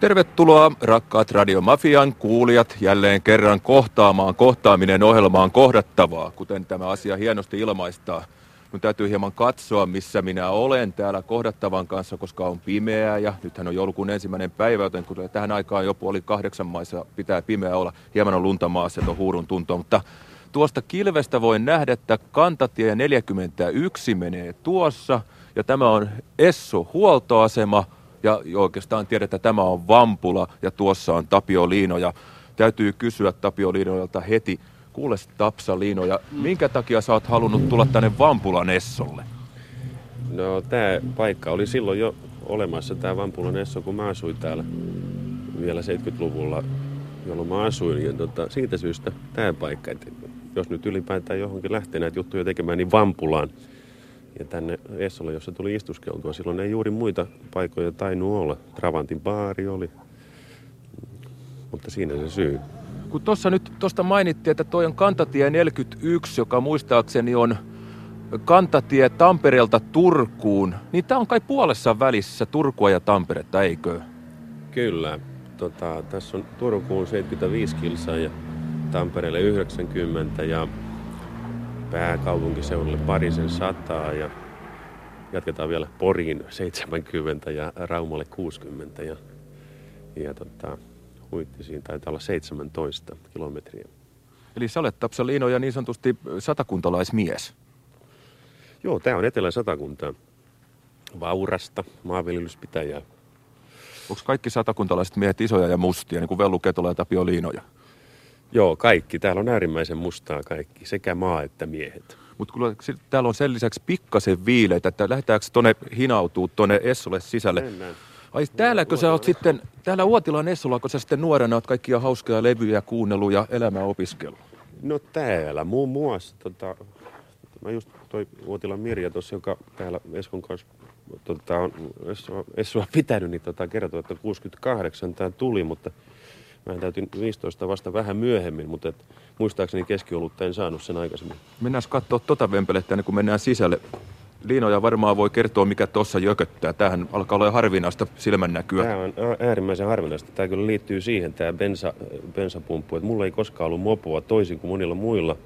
Tervetuloa rakkaat Radiomafian kuulijat jälleen kerran kohtaamaan kohtaaminen ohjelmaan kohdattavaa, kuten tämä asia hienosti ilmaistaa. Mun täytyy hieman katsoa, missä minä olen täällä kohdattavan kanssa, koska on pimeää ja nythän on joulukuun ensimmäinen päivä, joten kun tähän aikaan jo puoli kahdeksan maissa pitää pimeää olla. Hieman on lunta maassa, on huurun tuntoa, mutta tuosta kilvestä voin nähdä, että kantatie 41 menee tuossa ja tämä on Esso huoltoasema – ja oikeastaan tiedät, että tämä on Vampula ja tuossa on Tapio Liino ja täytyy kysyä Tapio Liinoilta heti, kuule Tapsa Liino ja minkä takia sä oot halunnut tulla tänne Vampulan Essolle? No tämä paikka oli silloin jo olemassa, tämä Vampulan Esso, kun mä asuin täällä vielä 70-luvulla, jolloin mä asuin. Ja tota, siitä syystä tämä paikka, että jos nyt ylipäätään johonkin lähtee näitä juttuja tekemään, niin Vampulaan – ja tänne Essolle, jossa tuli istuskeltua. Silloin ei juuri muita paikoja tainnut olla. Travantin baari oli, mutta siinä se syy. Kun tuossa nyt tuosta mainittiin, että toi on kantatie 41, joka muistaakseni on kantatie Tampereelta Turkuun, niin tämä on kai puolessa välissä Turkua ja Tamperetta, eikö? Kyllä. Tota, tässä on Turkuun 75 kilsaa ja Tampereelle 90 ja pääkaupunkiseudulle parisen sataa ja jatketaan vielä Poriin 70 ja Raumalle 60 ja, ja tota, huittisiin taitaa olla 17 kilometriä. Eli sä olet Tapsaliino ja niin sanotusti satakuntalaismies. Joo, tämä on Etelä-Satakuntaa. Vaurasta, maanviljelyspitäjää. Onko kaikki satakuntalaiset miehet isoja ja mustia, niin kuin Vellu Ketola ja Tapio Liinoja? Joo, kaikki. Täällä on äärimmäisen mustaa kaikki, sekä maa että miehet. Mutta täällä on sen lisäksi pikkasen viileitä, että lähdetäänkö tuonne hinautuu tuonne Essolle sisälle? Mennään. Ai täälläkö sä oot sitten, täällä Uotilan Essolla, kun sä sitten nuorena oot kaikkia hauskoja levyjä kuunnellut ja elämää opiskellut? No täällä muun muassa, tota, mä just toi Uotilan Mirja tuossa, joka täällä Eskon kanssa tota, on Essoa pitänyt, niin tota, kertoi, että 68 tämä tuli, mutta Mä täytin 15 vasta vähän myöhemmin, mutta et, muistaakseni keskiolutta en saanut sen aikaisemmin. Mennään katsoa tota vempelettä ennen kuin mennään sisälle. Liinoja varmaan voi kertoa, mikä tuossa jököttää. Tämähän alkaa olla harvinaista silmännäkyä. Tämä on äärimmäisen harvinaista. Tämä kyllä liittyy siihen, tämä bensa, bensapumppu. Että mulla ei koskaan ollut mopoa toisin kuin monilla muilla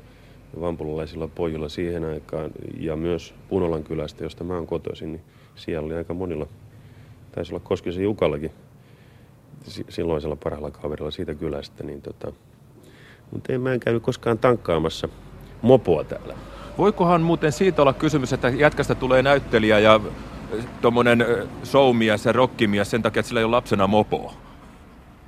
vampulalaisilla pojilla siihen aikaan. Ja myös Punolan kylästä, josta mä oon kotoisin, niin siellä oli aika monilla. Taisi olla Koskisen Jukallakin silloisella parhaalla kaverilla siitä kylästä, niin tota, mutta en mä en käynyt koskaan tankkaamassa mopoa täällä. Voikohan muuten siitä olla kysymys, että jätkästä tulee näyttelijä ja tuommoinen showmies ja rockimies sen takia, että sillä ei ole lapsena mopoa?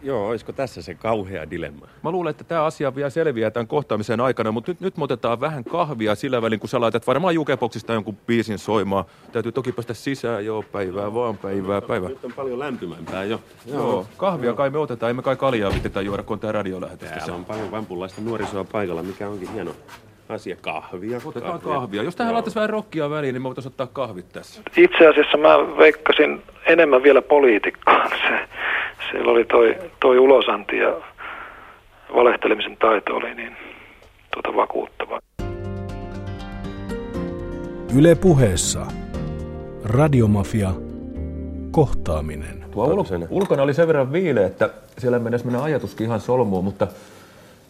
Joo, olisiko tässä se kauhea dilemma? Mä luulen, että tämä asia vielä selviää tämän kohtaamisen aikana, mutta nyt, nyt me otetaan vähän kahvia sillä välin, kun sä laitat varmaan jukeboksista jonkun biisin soimaan. Täytyy toki päästä sisään, joo, päivää vaan, päivää, päivää. Nyt on paljon lämpimämpää jo. Joo, joo kahvia joo. kai me otetaan, emme kai kaljaa vittetä juoda, kun on tämä radiolähetys. Täällä on paljon vampulaista nuorisoa paikalla, mikä onkin hieno asia. Kahvia. Otetaan kahvia. kahvia. Jos tähän laitaisiin vähän rokkia väliin, niin me voitaisiin ottaa kahvit tässä. Itse asiassa mä veikkasin enemmän vielä poliitikkoon. Se, siellä oli toi, toi ulosanti ja valehtelemisen taito oli niin tuota vakuuttava. Yle puheessa. Radiomafia. Kohtaaminen. Tuo ul- ulkona oli sen verran viileä, että siellä mennessä mennä ajatuskin ihan solmuun, mutta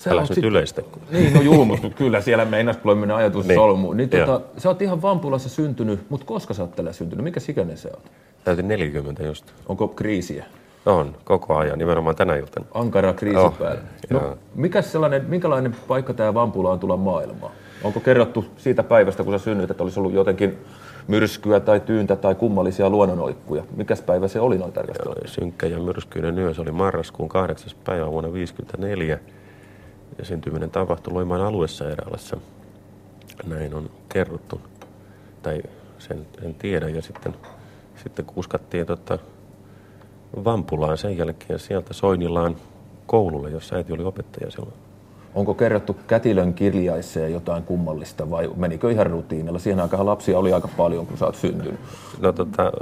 Sä Älä sit... yleistä. Niin, no juu, mutta kyllä siellä meinas mennä ajatus niin. solmuun. Niin, tota, sä oot ihan Vampulassa syntynyt, mutta koska sä oot tällä syntynyt? Mikä ikäinen sä oot? Täytin 40 just. Onko kriisiä? On, koko ajan, nimenomaan tänä iltana. Ankara kriisi oh, päällä. No, mikä sellainen, minkälainen paikka tämä Vampula on tulla maailmaan? Onko kerrottu siitä päivästä, kun sä synnyit, että olisi ollut jotenkin myrskyä tai tyyntä tai kummallisia luonnonoikkuja? Mikäs päivä se oli noin tarkasti? Synkkä ja myrskyinen yö, se oli marraskuun 8. päivä vuonna 1954. Ja syntyminen tapahtui Loimaan aluesairaalassa. Näin on kerrottu. Tai sen, sen tiedän. Ja sitten, sitten kuskattiin tota, Vampulaan sen jälkeen sieltä Soinilaan koululle, jossa äiti oli opettaja silloin. Onko kerrottu kätilön kirjaiseen jotain kummallista vai menikö ihan rutiinilla? Siihen aikaan lapsia oli aika paljon, kun sä oot syntynyt. No tota,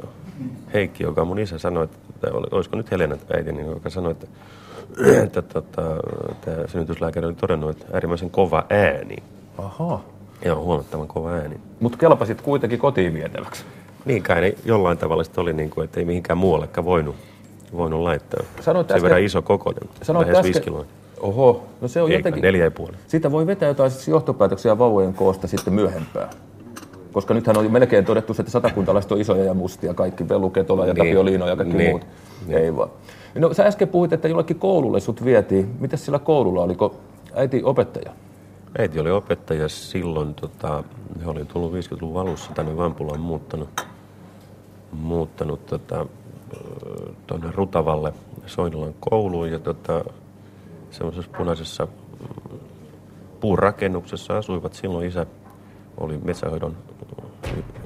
Heikki, joka mun isä sanoi, että olisiko nyt Helena äiti, niin joka sanoi, että, että tota, tämä synnytyslääkäri oli todennut, että äärimmäisen kova ääni. Aha. Joo, huomattavan kova ääni. Mutta kelpasit kuitenkin kotiin vietäväksi. Niin kai ne jollain tavalla oli, niin kuin, että ei mihinkään muuallekaan voinut voinut laittaa. Sanoit Sen äsken- verran iso kokoinen, Sanoit lähes äsken- kiloa. Oho, no se on Eikä, jotenkin... neljä ja puoli. Siitä voi vetää jotain siis johtopäätöksiä vauvojen koosta sitten myöhempään. Koska nythän on melkein todettu, että satakuntalaiset on isoja ja mustia, kaikki Velu Ketola ja Niin. Tapio Liino ja kaikki Niin. muut. Ei vaan. No sä äsken puhuit, että jollekin koululle sut vietiin. Mitäs sillä koululla, oliko äiti opettaja? Äiti oli opettaja silloin, tota, he oli tullut 50-luvun alussa tänne Vampulaan muuttanut, muuttanut tota, tuonne Rutavalle Soinilan kouluun ja tota, semmoisessa punaisessa mm, puurakennuksessa asuivat. Silloin isä oli metsähoidon,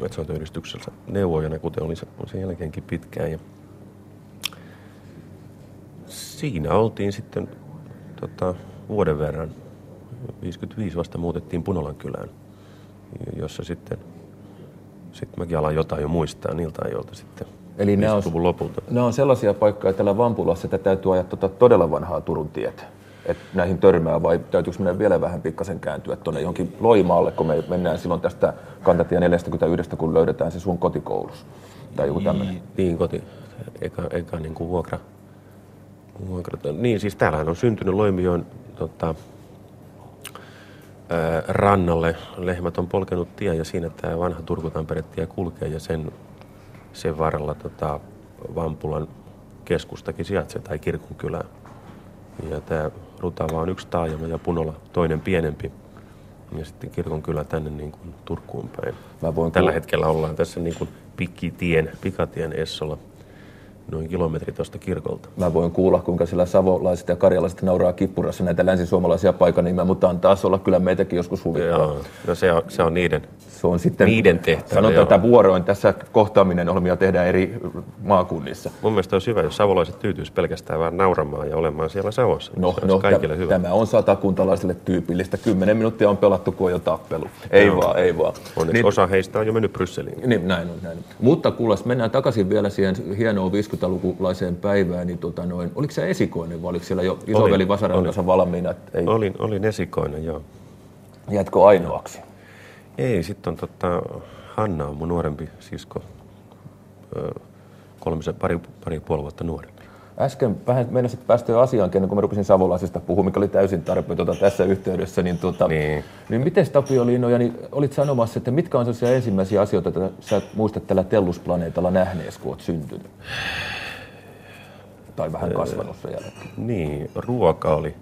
metsähoitoyhdistyksessä neuvojana, kuten oli se- sen jälkeenkin pitkään. Ja siinä oltiin sitten tota, vuoden verran. 55 vasta muutettiin Punolan kylään, jossa sitten, sitten mäkin alan jotain jo muistaa niiltä ajoilta sitten. Eli nämä on, 50-luvun lopulta. nämä on sellaisia paikkoja täällä Vampulassa, että täytyy ajaa tota todella vanhaa Turun tietä. Et näihin törmää vai täytyykö mennä vielä vähän pikkasen kääntyä tuonne johonkin Loimaalle, kun me mennään silloin tästä kantatie 41, kun löydetään se sun kotikoulus. Tai joku tämmöinen. Niin, koti, eka, eka niin kuin vuokra, vuokra. Niin, siis täällähän on syntynyt Loimijoen tota, ää, rannalle. Lehmät on polkenut tie ja siinä tämä vanha turku tie kulkee ja sen, sen varrella tota, Vampulan keskustakin sijaitsee tai kirkonkylä. Ja tämä Rutava on yksi taajama ja Punola toinen pienempi. Ja sitten kirkonkylä tänne niin kuin Turkuun päin. Mä voin Tällä kuulla- hetkellä ollaan tässä niin kuin pikkitien, pikatien Essolla, noin kilometri tuosta kirkolta. Mä voin kuulla, kuinka sillä savolaiset ja karjalaiset nauraa kippurassa näitä länsisuomalaisia paikanimiä, mutta antaa olla kyllä meitäkin joskus huvittaa. Joo, no se on, se on niiden. Se on sitten, Niiden tehtävä, Sanotaan, joo. että vuoroin tässä kohtaaminen ohjelmia tehdään eri maakunnissa. Mun mielestä olisi hyvä, jos savolaiset tyytyisi pelkästään vaan nauramaan ja olemaan siellä Savossa. No, no kaikille tä- hyvä. tämä on satakuntalaisille tyypillistä. Kymmenen minuuttia on pelattu, kun on jo tappelu. Ei Joo. vaan, ei vaan. Onneksi Niin- osa heistä on jo mennyt Brysseliin. Niin, näin on, näin on. Mutta kuules, mennään takaisin vielä siihen hienoon 50-lukulaiseen päivään. Niin tota noin, oliko se esikoinen vai oliko siellä jo isoveli Olin, Vasaran kanssa valmiina? Että ei, Olin, olin esikoinen, joo. Jätkö ainoaksi? Ei, sitten on tota, Hanna on mun nuorempi sisko, kolmisen, pari, pari ja puoli vuotta nuorempi. Äsken vähän meinasit päästä jo asiaankin, ennen kuin mä rupesin savolaisesta puhumaan, mikä oli täysin tarpeetonta tässä yhteydessä. Niin, tota, Niin. niin miten Tapio Liinoja, niin olit sanomassa, että mitkä on sellaisia ensimmäisiä asioita, joita sä muistat tällä Tellusplaneetalla nähneesi, kun oot syntynyt? Tai vähän kasvanut sen jälkeen. Niin, ruoka oli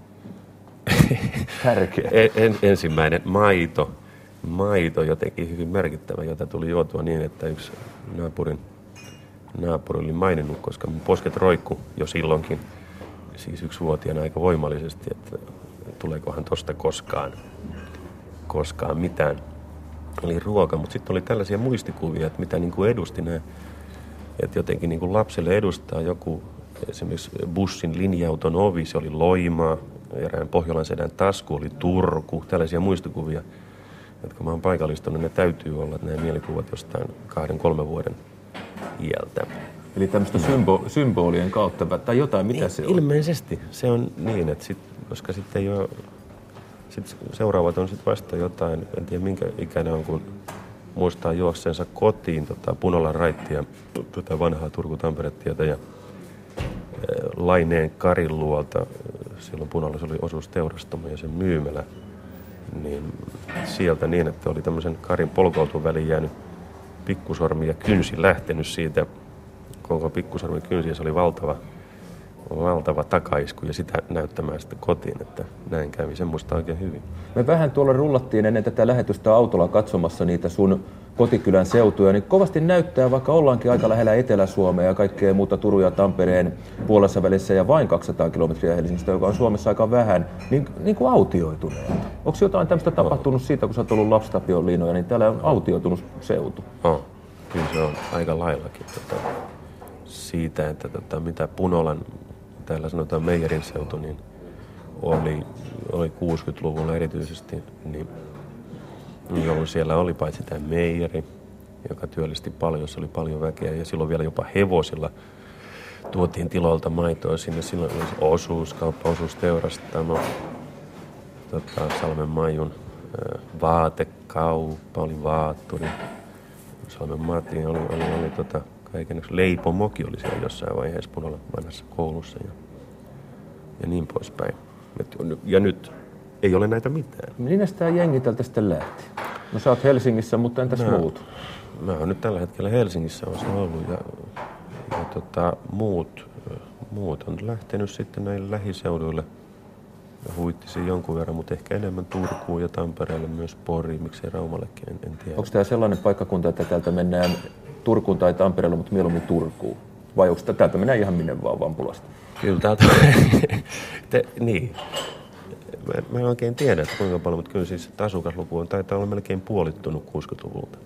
Tärkeä. En, ensimmäinen maito, maito jotenkin hyvin merkittävä, jota tuli juotua niin, että yksi naapurin, naapuri oli maininnut, koska mun posket roikku jo silloinkin, siis yksi vuotiaana aika voimallisesti, että tuleekohan tosta koskaan, koskaan mitään. Oli ruoka, mutta sitten oli tällaisia muistikuvia, että mitä niin kuin edusti nämä, että jotenkin niin kuin lapselle edustaa joku esimerkiksi bussin linja-auton ovi, se oli Loimaa, erään Pohjolan sedän tasku oli Turku, tällaisia muistikuvia, jotka mä oon paikallistunut, ne täytyy olla nämä mielikuvat jostain kahden, kolmen vuoden iältä. Eli tämmöistä symbo- symbolien kautta, tai jotain, mitä se on? Ilmeisesti se on niin, että sit, koska sitten ole, sit seuraavat on sitten vasta jotain, en tiedä minkä ikäinen on, kun muistaa juoksensa kotiin tota Punolan raittia, tota vanhaa Turku-Tampere-tietä ja eh, Laineen Karin luolta, silloin Punolassa oli osuus teurastamo ja sen myymälä, niin sieltä niin, että oli tämmöisen Karin polkoutun väliin jäänyt pikkusormi ja kynsi lähtenyt siitä koko pikkusormen kynsi ja se oli valtava, valtava takaisku ja sitä näyttämään sitten kotiin, että näin kävi. Sen muistaa oikein hyvin. Me vähän tuolla rullattiin ennen tätä lähetystä autolla katsomassa niitä sun kotikylän seutuja, niin kovasti näyttää, vaikka ollaankin aika lähellä Etelä-Suomea ja kaikkea muuta Turun ja Tampereen puolessa välissä ja vain 200 kilometriä Helsingistä, joka on Suomessa aika vähän, niin, niin kuin autioituneelta. Onko jotain tämmöistä tapahtunut siitä, kun sä oot ollut lapsitapion liinoja, niin täällä on autioitunut seutu? Oh, kyllä se on aika laillakin tota, siitä, että tota, mitä Punolan, täällä sanotaan Meijerin seutu, niin oli, oli 60-luvulla erityisesti, niin jolloin siellä oli paitsi tämä Meijeri, joka työllisti paljon, se oli paljon väkeä ja silloin vielä jopa hevosilla tuotiin tiloilta maitoa sinne. Silloin oli se osuus, kauppaosuus, teurastamo, tota, Salmen Majun vaatekauppa, oli vaatturi. Salmen Matti oli, oli, oli tota, kaiken. Leipo Moki oli siellä jossain vaiheessa Punalla vanhassa koulussa ja, ja niin poispäin. Ja nyt ei ole näitä mitään. Minä tämä jengi tältä sitten lähti? No sä oot Helsingissä, mutta entäs Mä- muut? Mä oon nyt tällä hetkellä Helsingissä se ollut ja, ja tota, muut, muut on lähtenyt sitten näille lähiseuduille. Ja huittisi jonkun verran, mutta ehkä enemmän Turkuun ja Tampereelle myös Poriin, miksei Raumallekin, en, en tiedä. Onko tämä sellainen paikkakunta, että täältä mennään Turkuun tai Tampereelle, mutta mieluummin Turkuun? Vai onko tää- täältä mennään ihan minne vaan Vampulasta? Kyllä täältä, te, niin. Mä, en oikein tiedä, että kuinka paljon, mutta kyllä siis että asukasluku on, taitaa olla melkein puolittunut 60-luvulta.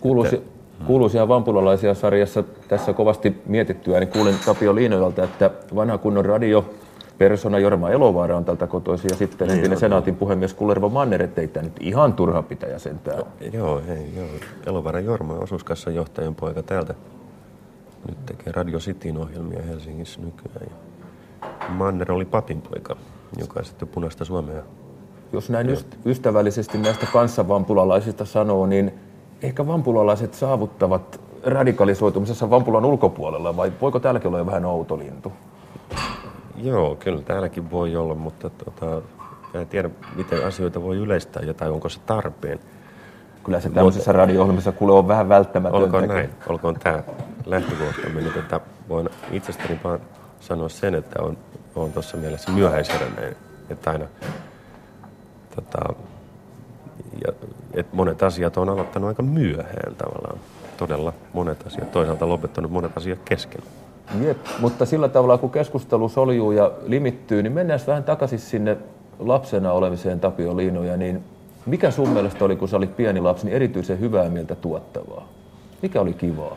Kuuluisi, kuuluisia vampulalaisia sarjassa tässä kovasti mietittyä, niin kuulin Tapio Liinoilta, että vanha kunnon radio persona Jorma Elovaara on tältä kotoisin ja sitten entinen senaatin puhemies Kullervo Manner, ettei tämä nyt ihan turha pitäjä sentään. Joo, hei, joo. Elovaara Jorma, osuuskassan johtajan poika täältä. Nyt tekee Radio Cityn ohjelmia Helsingissä nykyään. Ja Manner oli papin poika, joka sitten punaista Suomea. Jos näin yst- ystävällisesti näistä kanssavampulalaisista sanoo, niin ehkä vampulalaiset saavuttavat radikalisoitumisessa vampulan ulkopuolella, vai voiko täälläkin olla jo vähän outo lintu? Joo, kyllä täälläkin voi olla, mutta tota, en tiedä, miten asioita voi yleistää ja tai onko se tarpeen. Kyllä se tämmöisessä radio-ohjelmassa kuule on vähän välttämätöntä. Olkoon näin, olkoon tämä lähtökohta. Niin tota, voin itsestäni vaan sanoa sen, että on, on tuossa mielessä myöhäisherännäinen. Että aina tota, ja, et monet asiat on aloittanut aika myöhään tavallaan. Todella monet asiat. Toisaalta lopettanut monet asiat kesken. Jep, mutta sillä tavalla kun keskustelu soljuu ja limittyy, niin mennään vähän takaisin sinne lapsena olemiseen Tapio Liinoja, niin mikä sun mielestä oli, kun sä olit pieni lapsi, niin erityisen hyvää mieltä tuottavaa? Mikä oli kivaa?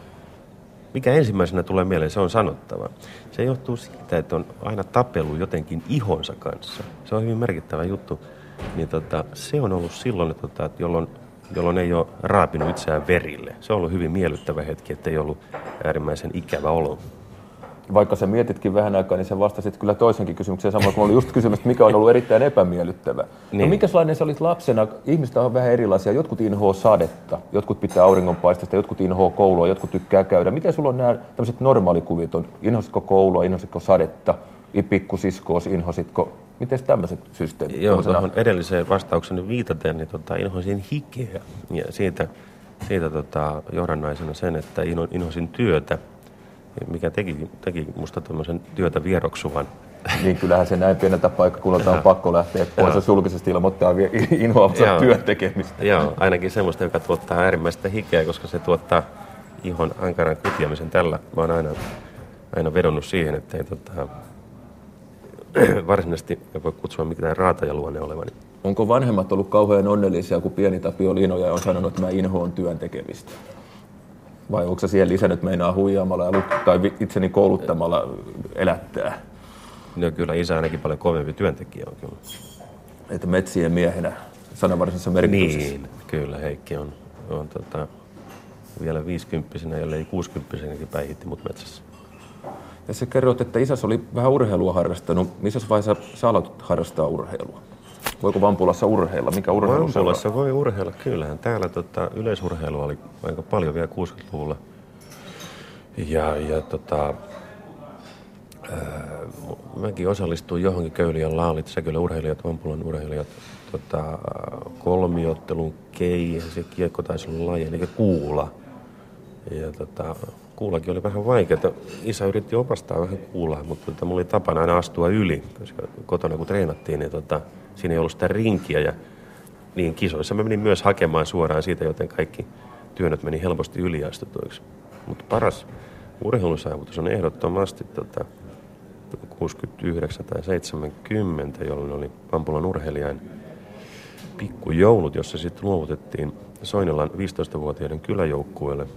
Mikä ensimmäisenä tulee mieleen, se on sanottava. Se johtuu siitä, että on aina tapellut jotenkin ihonsa kanssa. Se on hyvin merkittävä juttu. Niin tota, se on ollut silloin, että tota, jolloin, jolloin ei ole raapinut itseään verille. Se on ollut hyvin miellyttävä hetki, että ei ollut äärimmäisen ikävä olo. Vaikka sä mietitkin vähän aikaa, niin sä vastasit kyllä toisenkin kysymykseen samalla, kun oli just kysymys, että mikä on ollut erittäin epämiellyttävä. No Niin. minkälainen sä olit lapsena? Ihmiset on vähän erilaisia. Jotkut inhoa sadetta, jotkut pitää auringonpaistosta, jotkut inhoa koulua, jotkut tykkää käydä. Miten sulla on nämä tämmöiset normaalikuvit on? Inhositko koulua, inhositko sadetta, I- pikkusiskoos, inhositko? Miten tämmöiset systeemit? Joo, Tämmöisenä- tuohon edelliseen vastaukseni viitaten, niin tota, inhosin hikeä. Ja siitä, siitä tota, johdannaisena sen, että inho, inhosin työtä, mikä teki, teki musta tämmöisen työtä vieroksuvan. Niin kyllähän se näin pieneltä paikkakunnalta on pakko lähteä pois, jos julkisesti ilmoittaa inhoavansa työn tekemistä. Joo, ainakin semmoista, joka tuottaa äärimmäistä hikeä, koska se tuottaa ihon ankaran kutiamisen tällä. Mä oon aina, aina vedonnut siihen, että ei tota, varsinaisesti voi kutsua mitään raatajaluonne olevan. Onko vanhemmat ollut kauhean onnellisia, kun pieni Tapio Liinoja on sanonut, että mä inhoon työn tekemistä? Vai onko se siihen lisännyt meinaa huijaamalla ja tai itseni kouluttamalla elättää? No kyllä isä ainakin paljon kovempi työntekijä on kyllä. Että metsien miehenä sananvarsinaisessa merkityksessä. Niin, kyllä Heikki on, on tota, vielä 50 ellei 60 päihitti mut metsässä. Ja sä kerroit, että isäs oli vähän urheilua harrastanut. Missä vaiheessa sä aloitit harrastaa urheilua? Voiko Vampulassa urheilla? Mikä urheilu? Vampulassa voi urheilla, kyllähän. Täällä tota, yleisurheilua oli aika paljon vielä 60-luvulla. Ja, ja tota, ää, mäkin osallistuin johonkin Köyliän laalit, sekä kyllä urheilijat, Vampulan urheilijat, tota, kolmiottelun kei, se kiekko taisi olla laji, eli kuula. Ja tota, kuulakin oli vähän vaikeaa. Isä yritti opastaa vähän kuulaa, mutta tota, mulla oli tapana aina astua yli, koska kotona kun treenattiin, niin tota, siinä ei ollut sitä rinkiä. Ja niin kisoissa mä menin myös hakemaan suoraan siitä, joten kaikki työnnöt meni helposti yliastutuiksi. Mutta paras urheilusaavutus on ehdottomasti tota, 69 tai 70, jolloin oli Pampulan urheilijain pikkujoulut, jossa sitten luovutettiin Soinilan 15-vuotiaiden kyläjoukkueelle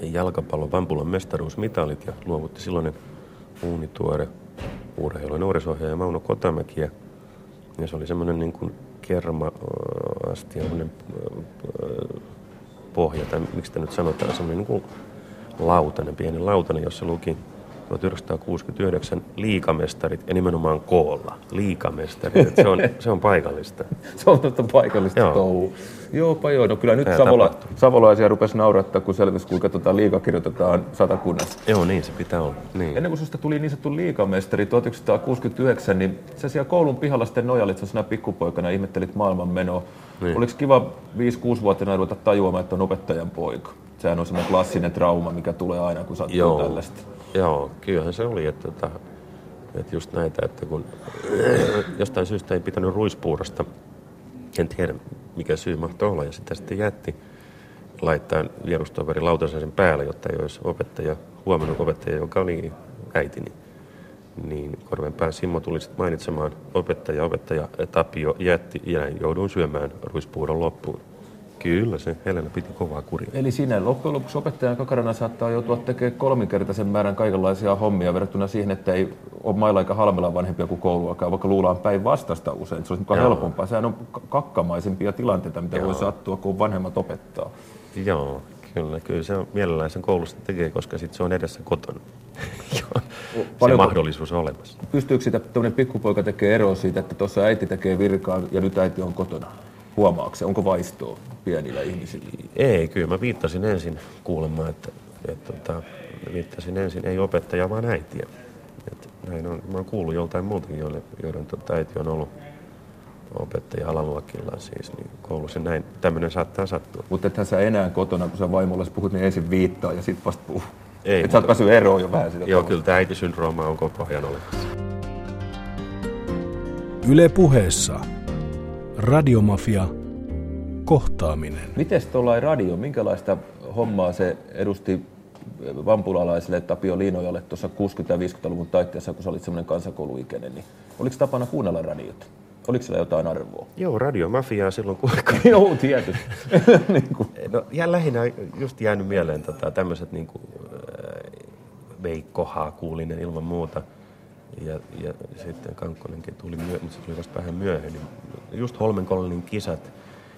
jalkapallon Vampulan mestaruusmitalit ja luovutti silloinen uunituore urheilu- ja nuorisohjaaja Mauno Kotamäki. Ja, ja se oli semmoinen niin kuin kerma äh, pohja, tai miksi sitä nyt sanotaan, semmoinen niin kuin lautanen, pieni lautanen, jossa luki 1969 liikamestarit ja nimenomaan koolla. Liikamestarit, se on, se on paikallista. se on totta paikallista Joo. touhua. Joopa joo, no kyllä nyt Tää Savola, savolaisia rupesi naurattaa, kun selvisi, kuinka tota liiga kirjoitetaan satakunnassa. Joo, niin se pitää olla. Niin. Ennen kuin susta tuli niin sanottu liikamestari 1969, niin sä siellä koulun pihalla sitten nojailit, sinä pikkupoikana ihmettelit maailmanmenoa. Niin. Oliko kiva 5-6-vuotiaana ruveta tajuamaan, että on opettajan poika? Sehän on semmoinen klassinen trauma, mikä tulee aina, kun sattuu Joo. tällaista. Joo, kyllähän se oli, että, että, että just näitä, että kun jostain syystä ei pitänyt ruispuurosta, en tiedä mikä syy mahtoi olla, ja sitä sitten jätti laittaa vierustoveri lautasen päälle, jotta ei olisi opettaja, huomannut opettaja, joka oli äitini. Niin Korvenpään Simmo tuli sitten mainitsemaan opettaja, opettaja Tapio jätti ja jouduin syömään ruispuuron loppuun. Kyllä se Helena piti kovaa kuria. Eli siinä loppujen lopuksi opettajan kakarana saattaa joutua tekemään kolminkertaisen määrän kaikenlaisia hommia verrattuna siihen, että ei ole mailla aika halmella vanhempia kuin kouluakaan, vaikka luullaan päinvastasta usein. Se olisi mukaan Joo. helpompaa. Sehän on k- kakkamaisimpia tilanteita, mitä voi sattua, kun vanhemmat opettaa. Joo, kyllä, kyllä se on mielellään sen koulusta tekee, koska sitten se on edessä kotona. Joo, se Paljonko- mahdollisuus on olemassa. Pystyykö sitä tämmöinen pikkupoika tekee eroa siitä, että tuossa äiti tekee virkaa ja nyt äiti on kotona? Huomaako se? Onko vaistoa pienillä ihmisillä? Ei, kyllä mä viittasin ensin kuulemaan, että, että, että viittasin ensin ei opettaja, vaan äitiä. Että näin on. Mä oon kuullut joltain muutakin, joille, joiden tota, äiti on ollut opettaja alaluokilla siis niin koulussa. Näin tämmöinen saattaa sattua. Mutta ethän sä enää kotona, kun sä vaimolle puhut, niin ensin viittaa ja sitten vasta puhuu. Ei, Et sä oot mutta- päässyt eroon jo vähän siitä. Joo, tavalla. kyllä tämä äitisyndrooma on koko ajan olemassa. Yle puheessa. Radiomafia. Kohtaaminen. Miten tuollainen radio, minkälaista hommaa se edusti vampulalaiselle Tapio Liinojalle tuossa 60- ja 50-luvun taitteessa, kun sä olit semmoinen kansakouluikäinen, niin oliko tapana kuunnella radiota? Oliko sillä jotain arvoa? Joo, radiomafiaa silloin kun Joo, tietysti. niin kuin. No ja lähinnä just jäänyt mieleen tota, tämmöiset niin kuin, Veikko Haakuulinen ilman muuta. Ja, ja sitten Kankkonenkin tuli, myö, mutta se tuli vasta vähän myöhemmin. Just Holmenkollinin kisat,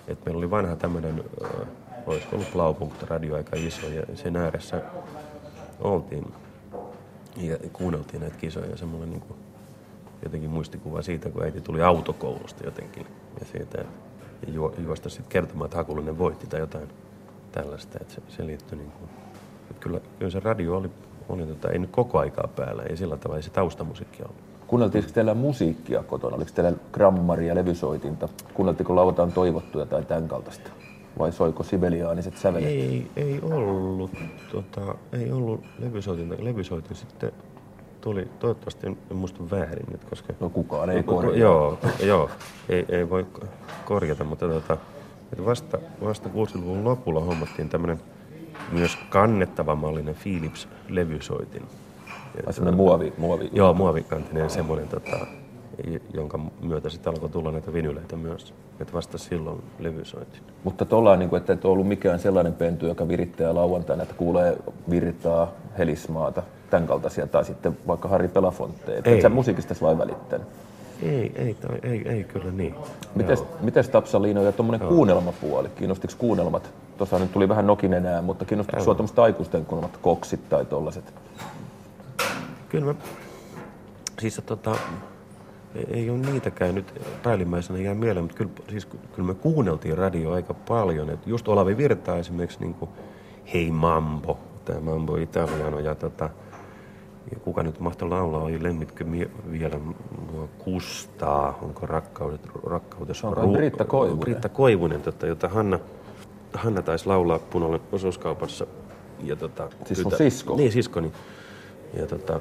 että meillä oli vanha tämmöinen, olisiko ollut Blaupunkt radio aika iso ja sen ääressä oltiin ja kuunneltiin näitä kisoja ja semmoinen niin kuin, jotenkin muistikuva siitä, kun äiti tuli autokoulusta jotenkin ja siitä ja juo, juosta sitten kertomaan, että Hakulinen voitti tai jotain tällaista, että se, se liittyi niin kuin, että kyllä, kyllä se radio oli, oli tota, ei nyt koko aikaa päällä, ei sillä tavalla, ei se taustamusiikki ollut. Kuunneltiinko teillä musiikkia kotona? Oliko teillä grammaria, levysoitinta? Kuunneltiko lauantain toivottuja tai tämän kaltaista? Vai soiko sibeliaaniset sävelet? Ei, ei ollut, tota, ei ollut levysoitinta. Levysoitin sitten tuli, toivottavasti en, en muista väärin nyt, koska... No kukaan ei Ko- ko- korjaa. Joo, joo ei, ei voi ko- korjata, mutta tota, että vasta, vasta 60-luvun lopulla hommattiin tämmöinen myös kannettava mallinen Philips-levysoitin. Vai semmoinen muovi, muovi. Joo, muovikantinen semmoinen, tota, jonka myötä sitten alkoi tulla näitä vinyleitä myös. Että vasta silloin levysoitin. Mutta tuolla niin että et ollut mikään sellainen pentu, joka virittää lauantaina, että kuulee virtaa, helismaata, tämän kaltaisia, tai sitten vaikka Harri Belafonte. Ei. Et sä musiikista vain välittänyt. Ei, ei, toi, ei, ei kyllä niin. Mites, Joo. mites Tapsaliino ja tuommoinen kuunnelmapuoli? Kiinnostiko kuunnelmat? Tuossa nyt tuli vähän nokin enää, mutta kiinnostiko tuommoiset aikuisten kuunnelmat koksit tai tollaset? Kyllä mä, siis tota, ei- ei ole niitäkään nyt päällimmäisenä jää mieleen, mutta kyllä, siis, kyllä me kuunneltiin radioa aika paljon. Et just Olavi Virta esimerkiksi niin kuin Hei Mambo, tämä Mambo Italiano ja tota, ja kuka nyt mahtoi laulaa, oli lemmitkö mie- vielä mua kustaa, onko rakkaudet, rakkaudessa Se on kai Britta Koivunen. Britta Koivunen, tota, jota Hanna, Hanna taisi laulaa Punalle osuuskaupassa. Ja, tota, Siis sun tytär- sisko? Niin, siskoni. Ja tota,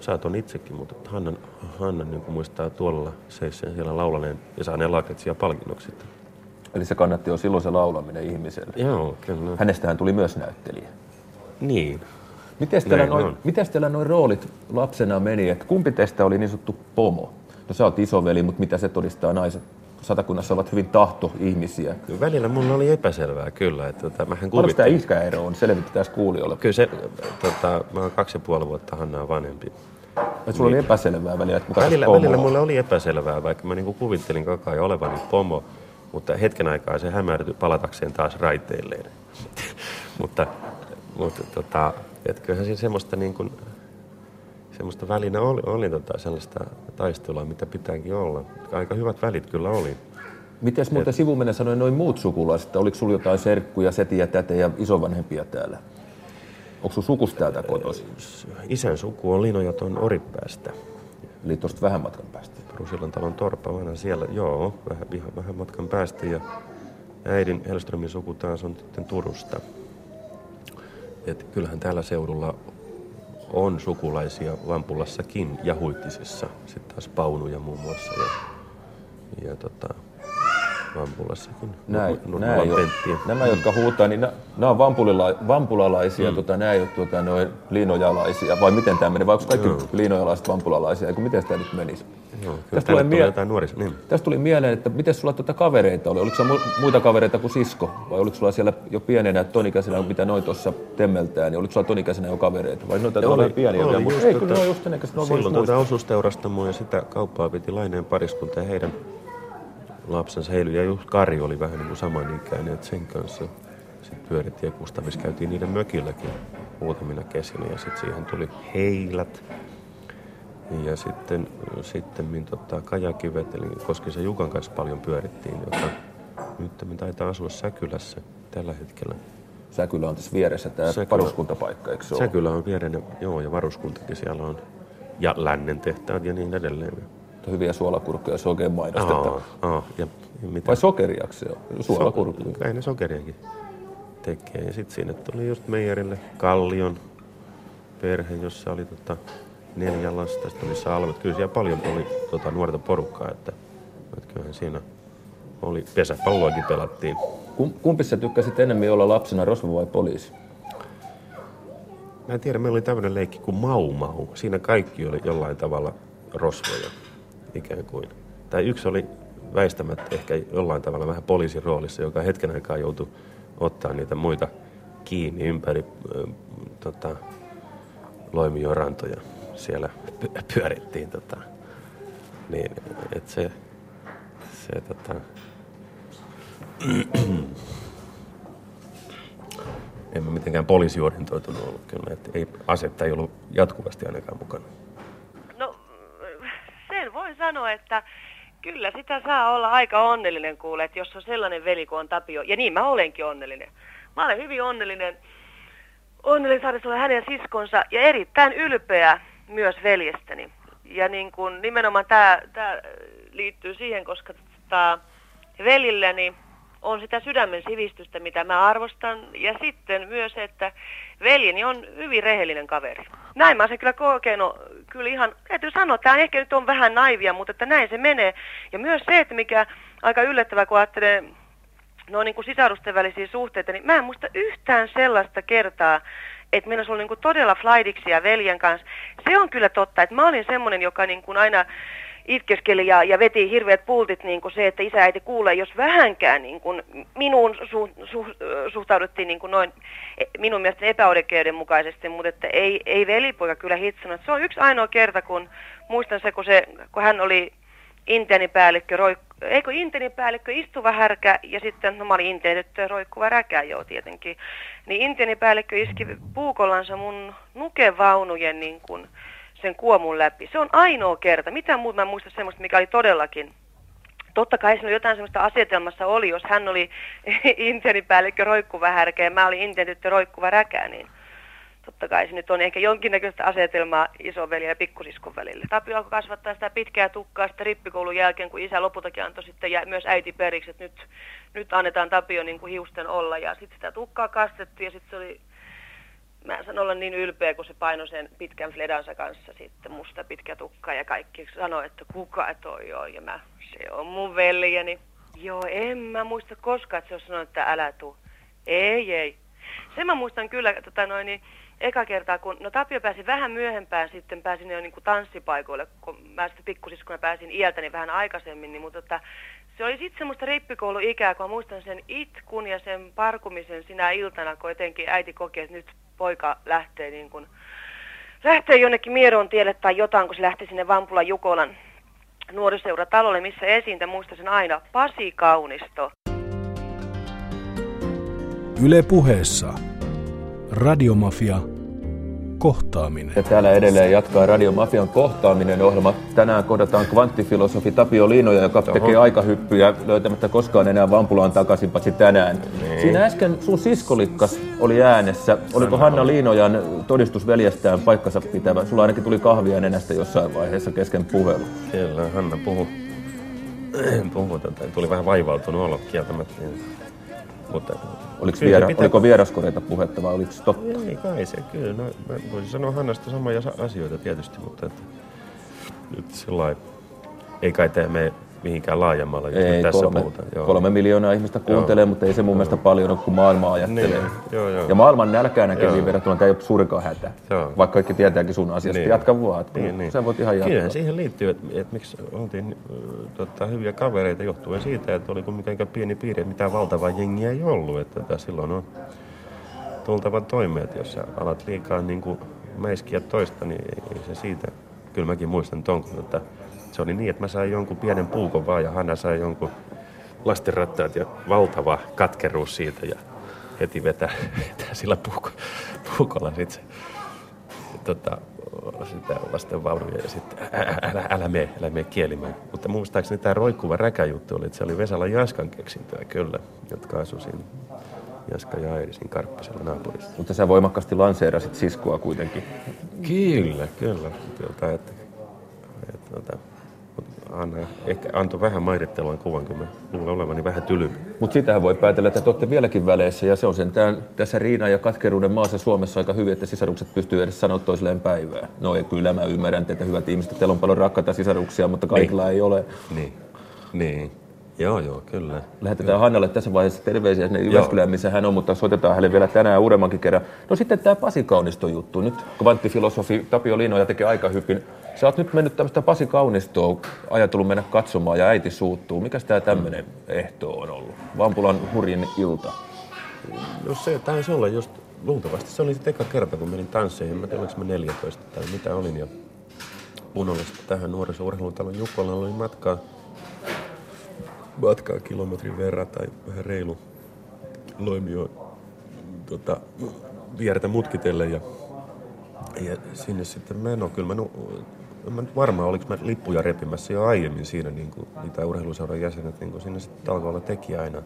sä on itsekin, mutta Hannan, Hannan niin muistaa tuolla seisseen siellä laulaneen ja saaneen lakretsia palkinnoksi. sitten. Eli se kannatti jo silloin se laulaminen ihmiselle. Joo, kyllä. Hänestähän tuli myös näyttelijä. Niin. Miten teillä, noin, mites teillä noin roolit lapsena meni? Et kumpi teistä oli niin sanottu pomo? No sä oot isoveli, mutta mitä se todistaa naiset? Satakunnassa ovat hyvin tahtoihmisiä. Välillä mulla oli epäselvää kyllä, että tota, mähän Paljonko tämä kuvittelin. ikäero on? Selvitetään kuulijoille. Kyllä se, tota, mä oon kaksi ja puoli vuotta Hannaa vanhempi. Et sulla oli epäselvää välillä, että kuka Välillä, välillä mulle oli epäselvää, vaikka mä niinku kuvittelin koko ajan olevani pomo, mutta hetken aikaa se hämärtyi palatakseen taas raiteilleen. mutta mutta tota, et kyllähän siinä semmoista niin kuin, semmoista välinä oli, oli tota sellaista taistelua, mitä pitääkin olla. Aika hyvät välit kyllä oli. Miten muuten sivumenen sanoen noin muut sukulaiset? Oliko sulla jotain serkkuja, setiä, tätejä ja isovanhempia täällä? Onko sun sukus täältä kotoisin? Isän suku on Linojaton Oripäästä. Eli tuosta vähän matkan päästä. Rusilan talon torppa, vanha siellä, joo, vähän, ihan vähän matkan päästä. Ja äidin Helströmin suku taas on sitten Turusta. Et kyllähän tällä seudulla on sukulaisia Vampulassakin ja Huittisessa. Sitten taas Paunuja muun muassa. Ja, ja tota, Vampulassakin. Näin, nämä, Nurmelan jo, Penttiä. nämä, jotka huutaa, niin nämä, nämä on vampulila, vampulalaisia, mm. tota, nämä ei ole tota, noin liinojalaisia, vai miten tämä menee, vai onko kaikki Joo. liinojalaiset vampulalaisia, Eiku, miten tämä nyt menisi? Joo, kyllä Tästä tulee tulee mie-. Niin. Tästä tuli mieleen, että miten sulla tuota kavereita oli? Oliko sulla mu- muita kavereita kuin sisko? Vai oliko sulla siellä jo pienenä, tonikäisenä, mitä noin tuossa temmeltää, niin oliko sulla tonikäisenä jo kavereita? Vai noita oli, pieniä oli vielä? Mutta ei, tota- ne on just ikäiset, ne on Silloin tätä osuusteurastamoa ja sitä kauppaa piti Laineen pariskunta ja heidän lapsensa Heily ja just Kari oli vähän niin kuin samanikäinen, että sen kanssa sitten pyörittiin ja Kustavissa käytiin niiden mökilläkin muutamina kesinä ja sitten siihen tuli heilät. Ja sitten, sitten tota, Kajakivet, eli Koskisen Jukan kanssa paljon pyörittiin, joka nyt me taitaa asua Säkylässä tällä hetkellä. Säkylä on tässä vieressä, tämä Säkylä. varuskuntapaikka, eikö se ole? Säkylä on vierinen, joo, ja varuskuntakin siellä on. Ja lännen tehtaat ja niin edelleen. Hyviä suolakurkkuja, se oikein mainostetta. Aa, aa, ja, mitä? Vai sokeriaksi se on? Suolakurkkuja. Kai ne sokeriakin tekee. Ja sitten sinne tuli just Meijerille Kallion perhe, jossa oli tota neljä lasta. Sitten oli Salmet. Kyllä siellä paljon oli tota nuorta porukkaa, että, että kyllähän siinä oli pesäpalloakin pelattiin. Kum- Kumpi sä tykkäsit enemmän olla lapsena, rosvo vai poliisi? Mä en tiedä, meillä oli tämmöinen leikki kuin Mau Mau. Siinä kaikki oli jollain tavalla rosvoja ikään kuin. Tai yksi oli väistämättä ehkä jollain tavalla vähän poliisin roolissa, joka hetken aikaa joutui ottaa niitä muita kiinni ympäri ö, tota, Loimijoen rantoja. Siellä py- pyörittiin. Tota, niin, että se, se tota, en mä mitenkään poliisiorientoitunut ollut kyllä, että ei, asetta ei ollut jatkuvasti ainakaan mukana. No, sen voi sanoa, että kyllä sitä saa olla aika onnellinen kuule, että jos on sellainen veli kuin on Tapio. Ja niin, mä olenkin onnellinen. Mä olen hyvin onnellinen, onnellinen saada olla hänen siskonsa ja erittäin ylpeä myös veljestäni. Ja niin kuin nimenomaan tämä tää liittyy siihen, koska tota, velilläni on sitä sydämen sivistystä, mitä mä arvostan. Ja sitten myös, että veljeni on hyvin rehellinen kaveri. Näin mä sen kyllä kokenut. Kyllä ihan, täytyy sanoa, että tämä ehkä nyt on vähän naivia, mutta että näin se menee. Ja myös se, että mikä aika yllättävää, kun ajattelee no niin kuin sisarusten välisiä suhteita, niin mä en muista yhtään sellaista kertaa, että olisi ollut niin todella flaidiksia veljen kanssa. Se on kyllä totta, että mä olin semmoinen, joka niin kuin aina itkeskeli ja, ja veti hirveät pultit niin kuin se, että isä äiti kuulee, jos vähänkään niin kuin minuun su, su, suhtauduttiin niin kuin noin e- minun mielestäni epäoikeudenmukaisesti, mutta että ei, ei velipoika kyllä hitsannut. Se on yksi ainoa kerta, kun muistan se, kun, se, kun hän oli intiaanipäällikkö, roik, eikö intiaanipäällikkö istuva härkä ja sitten, no mä olin intiaanityttö roikkuva räkä joo tietenkin, niin intiaanipäällikkö iski puukollansa mun nukevaunujen niin kuin sen kuomun läpi. Se on ainoa kerta. Mitään muuta mä en muista semmoista, mikä oli todellakin Totta kai siinä jotain semmoista asetelmassa oli, jos hän oli intiaanipäällikkö roikkuva härkä ja mä olin intiaanityttö roikkuva räkä, niin totta kai se nyt on ehkä jonkinnäköistä asetelmaa isoveli ja pikkusiskon välillä. Tapio alkoi kasvattaa sitä pitkää tukkaa sitten rippikoulun jälkeen, kun isä lopultakin antoi sitten ja myös äiti periksi, että nyt, nyt annetaan Tapio niin kuin hiusten olla. Ja sitten sitä tukkaa kastettiin ja sitten se oli, mä en sano olla niin ylpeä, kun se painoi sen pitkän fledansa kanssa sitten musta pitkä tukka ja kaikki sanoi, että kuka toi on ja mä, se on mun veljeni. Joo, en mä muista koskaan, että se olisi sanonut, että älä tuu. Ei, ei. Sen mä muistan kyllä, tota noin, niin eka kertaa, kun no Tapio pääsi vähän myöhempään, sitten pääsin jo niin kuin tanssipaikoille, kun mä sitten pikkusiskona pääsin iältäni vähän aikaisemmin, niin, mutta että se oli sitten semmoista rippikouluikää, kun mä muistan sen itkun ja sen parkumisen sinä iltana, kun etenkin äiti koki, että nyt poika lähtee niin kuin, lähtee jonnekin Mieron tielle tai jotain, kun se lähti sinne Vampula Jukolan nuoriseura-talolle, missä esiintä, muistan sen aina, Pasi Kaunisto. Yle puheessa. Radiomafia. kohtaaminen. Ja täällä edelleen jatkaa Radio Mafian kohtaaminen ohjelma. Tänään kohdataan kvanttifilosofi Tapio Liinoja, joka Oho. tekee aikahyppyjä löytämättä koskaan enää Vampulaan takaisin, paitsi tänään. Niin. Siinä äsken sun siskolikkas oli äänessä. Oliko Hanna Liinojan todistus veljestään paikkansa pitävä? Sulla ainakin tuli kahvia nenästä jossain vaiheessa kesken puhelu. Kyllä, Hanna puhu. puhu tätä. Tuli vähän vaivautunut olo kieltämättä. Mutta Oliko, viera, pitää... oliko vieraskoreita puhetta vai oliko se totta? Ei kai se, kyllä. No, mä voisin sanoa Hannasta samoja asioita tietysti, mutta että nyt sillä ei kai tämä mene mihinkään laajemmalla, jos ei, tässä kolme, puhutaan. Joo. kolme miljoonaa ihmistä kuuntelee, joo. mutta ei se mun joo. mielestä paljon ole, kun maailma ajattelee. Niin, joo, joo. Ja maailman nälkää näkeviin verrattuna tämä ei ole suurikaan hätä. Joo. Vaikka kaikki tietääkin sun asiasta. Niin. Jatka vaan, että niin, niin. sä voit ihan jatkaa. Kyllähän siihen liittyy, että, että miksi oltiin tota, hyviä kavereita johtuen siitä, että oli kuitenkin pieni piiri, että mitään valtavaa jengiä ei ollut. Että tätä silloin on tultava toimeen, että jos sä alat liikaa niin kuin mäiskiä toista, niin ei se siitä. Kyllä mäkin muistan ton, että se oli niin, että mä sain jonkun pienen puukon vaan ja Hanna sai jonkun lastenrattaat ja valtava katkeruus siitä ja heti vetää, vetää sillä puuko, puukolla sit se, tota, sitä lasten vaunuja ja sitten älä, älä, älä mene, älä mene kielimään. Mutta muistaakseni tämä roikkuva räkäjuttu oli, että se oli Vesala Jaskan keksintöä kyllä, jotka asuivat siinä Jaska ja Airi siinä Karppasella naapurissa. Mutta sä voimakkaasti lanseerasit siskoa kuitenkin. Kyllä, kyllä. Että, että, että, että Anna ehkä antoi vähän mairittelua kuvan, kun mä luulen olevani vähän tylympi. Mutta sitähän voi päätellä, että te olette vieläkin väleissä ja se on sen tämän, tässä Riina ja katkeruuden maassa Suomessa aika hyvin, että sisarukset pystyy edes sanoa toisilleen päivää. No ei kyllä mä ymmärrän teitä hyvät ihmiset, teillä on paljon rakkaita sisaruksia, mutta kaikilla niin. ei ole. Niin, niin. Joo, joo, kyllä. Lähetetään kyllä. Hannalle tässä vaiheessa terveisiä sinne Jyväskylään, missä hän on, mutta soitetaan hänelle vielä tänään uudemmankin kerran. No sitten tämä Pasi Kaunisto juttu. Nyt kvanttifilosofi Tapio Liinoja tekee aikahyppin Sä oot nyt mennyt tämmöistä Pasi Kaunistoa, ajatellut mennä katsomaan ja äiti suuttuu. Mikäs tää tämmönen ehto on ollut? Vampulan hurjin ilta. No se taisi olla just luultavasti. Se oli se eka kerta, kun menin tansseihin. Mä tiedän, mä 14 tai mitä olin. Ja luonnollisesti tähän nuorisourheilutalon Jukolla oli matkaa, matkaa kilometrin verran tai vähän reilu loimio tota, viertä mutkitelle ja, ja sinne sitten meno. Kyllä mä en mä nyt varma, oliko mä lippuja repimässä jo aiemmin siinä, niin kuin, mitä urheiluseuran jäsenet, niin kuin siinä sitten alkoi olla teki aina.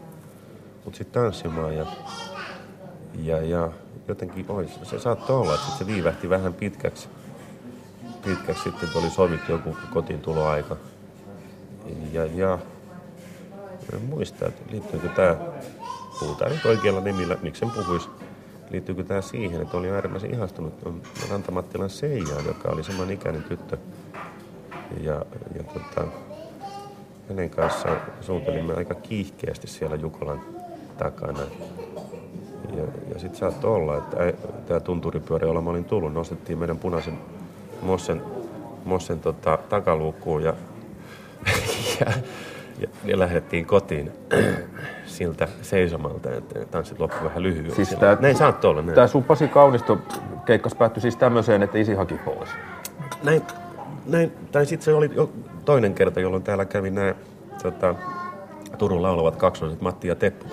Mutta sitten tanssimaan ja, ja, ja jotenkin, oi, se saattoi olla, että se viivähti vähän pitkäksi. Pitkäksi sitten, oli sovittu joku kotiin tuloaika. Ja, ja en muista, että liittyykö tämä, puhutaan nyt oikealla nimillä, miksi sen puhuisi, liittyykö tämä siihen, että oli äärimmäisen ihastunut Rantamattilan Seijaan, joka oli saman ikäinen tyttö. Ja, ja tota, hänen kanssaan suutelimme aika kiihkeästi siellä Jukolan takana. Ja, ja sitten saattoi olla, että tämä tunturipyörä, jolla mä olin tullut, nostettiin meidän punaisen Mossen, Mossen tota, takaluukkuun ja, ja, ja, ja lähdettiin kotiin siltä seisomalta, että tanssit loppu vähän lyhyesti. Siis tää, näin saattoi olla. Näin. Tämä sun Pasi Kaunisto keikkas päättyi siis tämmöiseen, että isi haki pois. Näin, näin tai sitten se oli jo toinen kerta, jolloin täällä kävi nämä tota, Turun laulavat kaksoiset Matti ja Teppu.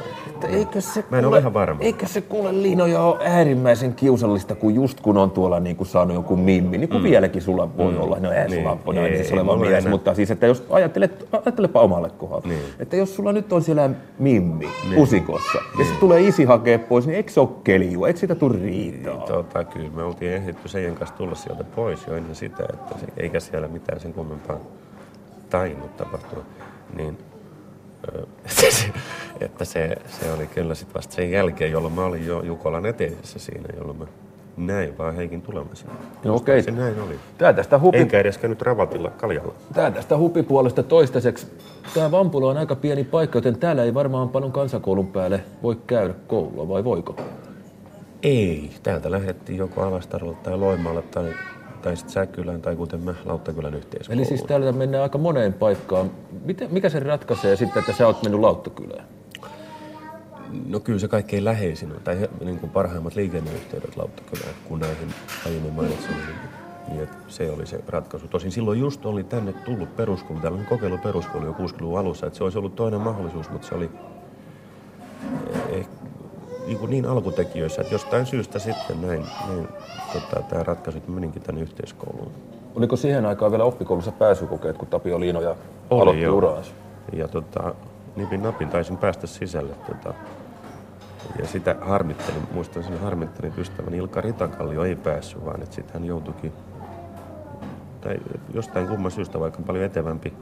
Eikö se Mä en kuule, ole ihan varma. Eikö se kuule Liinoja ole äärimmäisen kiusallista, kun just kun on tuolla niin kuin saanut joku mimmi, niin kuin mm. vieläkin sulla voi mm. olla, no ei niin, sulla on nainen, oleva mies, enää. mutta siis että jos ajattelet, ajattelepa omalle kohdalle, niin. että jos sulla nyt on siellä mimmi niin. pusikossa, niin. ja sitten tulee isi hakea pois, niin eikö se ole kelju, eikö sitä tule riitaa? Niin, tota, kyllä me oltiin ehditty sen kanssa tulla sieltä pois jo ennen sitä, että se, eikä siellä mitään sen kummempaa tainnut tapahtua. Niin että se, se oli kyllä sitten vasta sen jälkeen, jolloin mä olin jo Jukolan eteisessä siinä, jolloin mä näin vaan Heikin tulemassa. No okei. Se näin oli. Tää tästä hupi... Enkä edes käynyt ravatilla kaljalla. Tää tästä hupipuolesta toistaiseksi. Tää Vampula on aika pieni paikka, joten täällä ei varmaan paljon kansakoulun päälle voi käydä koulua, vai voiko? Ei. Täältä lähdettiin joko Alastarolta tai Loimaalle tai tai sitten Säkylän tai kuten mä Lauttakylän yhteiskouluun. Eli siis täällä mennään aika moneen paikkaan. Miten, mikä se ratkaisee sitten, että sä oot mennyt Lauttakylään? No kyllä se kaikkein läheisin on, tai niin kuin parhaimmat liikenneyhteydet Lauttakylään, kun näihin aiemmin mainitsin. Niin se oli se ratkaisu. Tosin silloin just oli tänne tullut peruskoulu, tällainen kokeilu peruskoulu jo 60-luvun alussa, että se olisi ollut toinen mahdollisuus, mutta se oli eh, niin, kuin niin alkutekijöissä, että jostain syystä sitten näin, näin tota, tämä ratkaisu, että meninkin tänne yhteiskouluun. Oliko siihen aikaan vielä oppikoulussa pääsykokeet, kun Tapio Liino ja Oli, aloitti joo. uraansa? Ja tota, nipin napin taisin päästä sisälle. Tota, ja sitä harmittelin, muistan sen harmittelin, että ystäväni Ilkka Ritakallio ei päässyt, vaan että sitten hän joutuikin, tai jostain kumman syystä, vaikka paljon etevämpi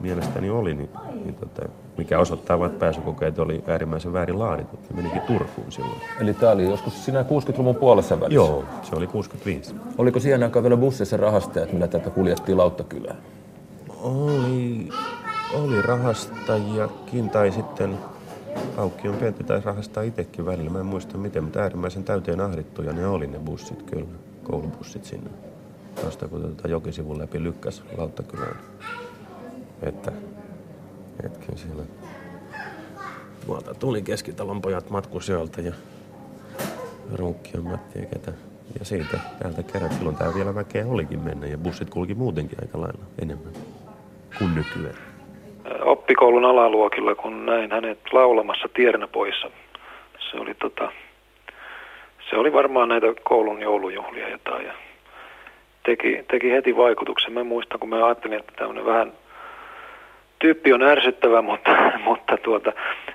mielestäni oli, niin, niin tota, mikä osoittaa, että pääsykokeet oli äärimmäisen väärin laaditut. Ne menikin Turkuun silloin. Eli tämä oli joskus siinä 60-luvun puolessa välissä? Joo, se oli 65. Oliko siihen aikaan vielä bussissa rahastajat, millä tätä kuljettiin Lauttakylään? Oli, oli rahastajakin tai sitten Aukkion Pentti taisi rahastaa itsekin välillä. Mä en muista miten, mutta äärimmäisen täyteen ahdittuja ne oli ne bussit kyllä, koulubussit sinne. Tuosta kun tuota jokisivun läpi lykkäs Lauttakylään. Että hetken siellä tuolta tuli keskitalon pojat matkusjoilta ja Runkkion Matti ja ketä. Ja siitä täältä kerran silloin tää vielä väkeä olikin mennä ja bussit kulki muutenkin aika lailla enemmän kuin nykyään. Oppikoulun alaluokilla, kun näin hänet laulamassa Tiernäpoissa. Se oli, tota, se oli varmaan näitä koulun joulujuhlia jotain ja teki, teki heti vaikutuksen. Mä muistan, kun mä ajattelin, että tämmöinen vähän tyyppi on ärsyttävä, mutta, mutta tuota,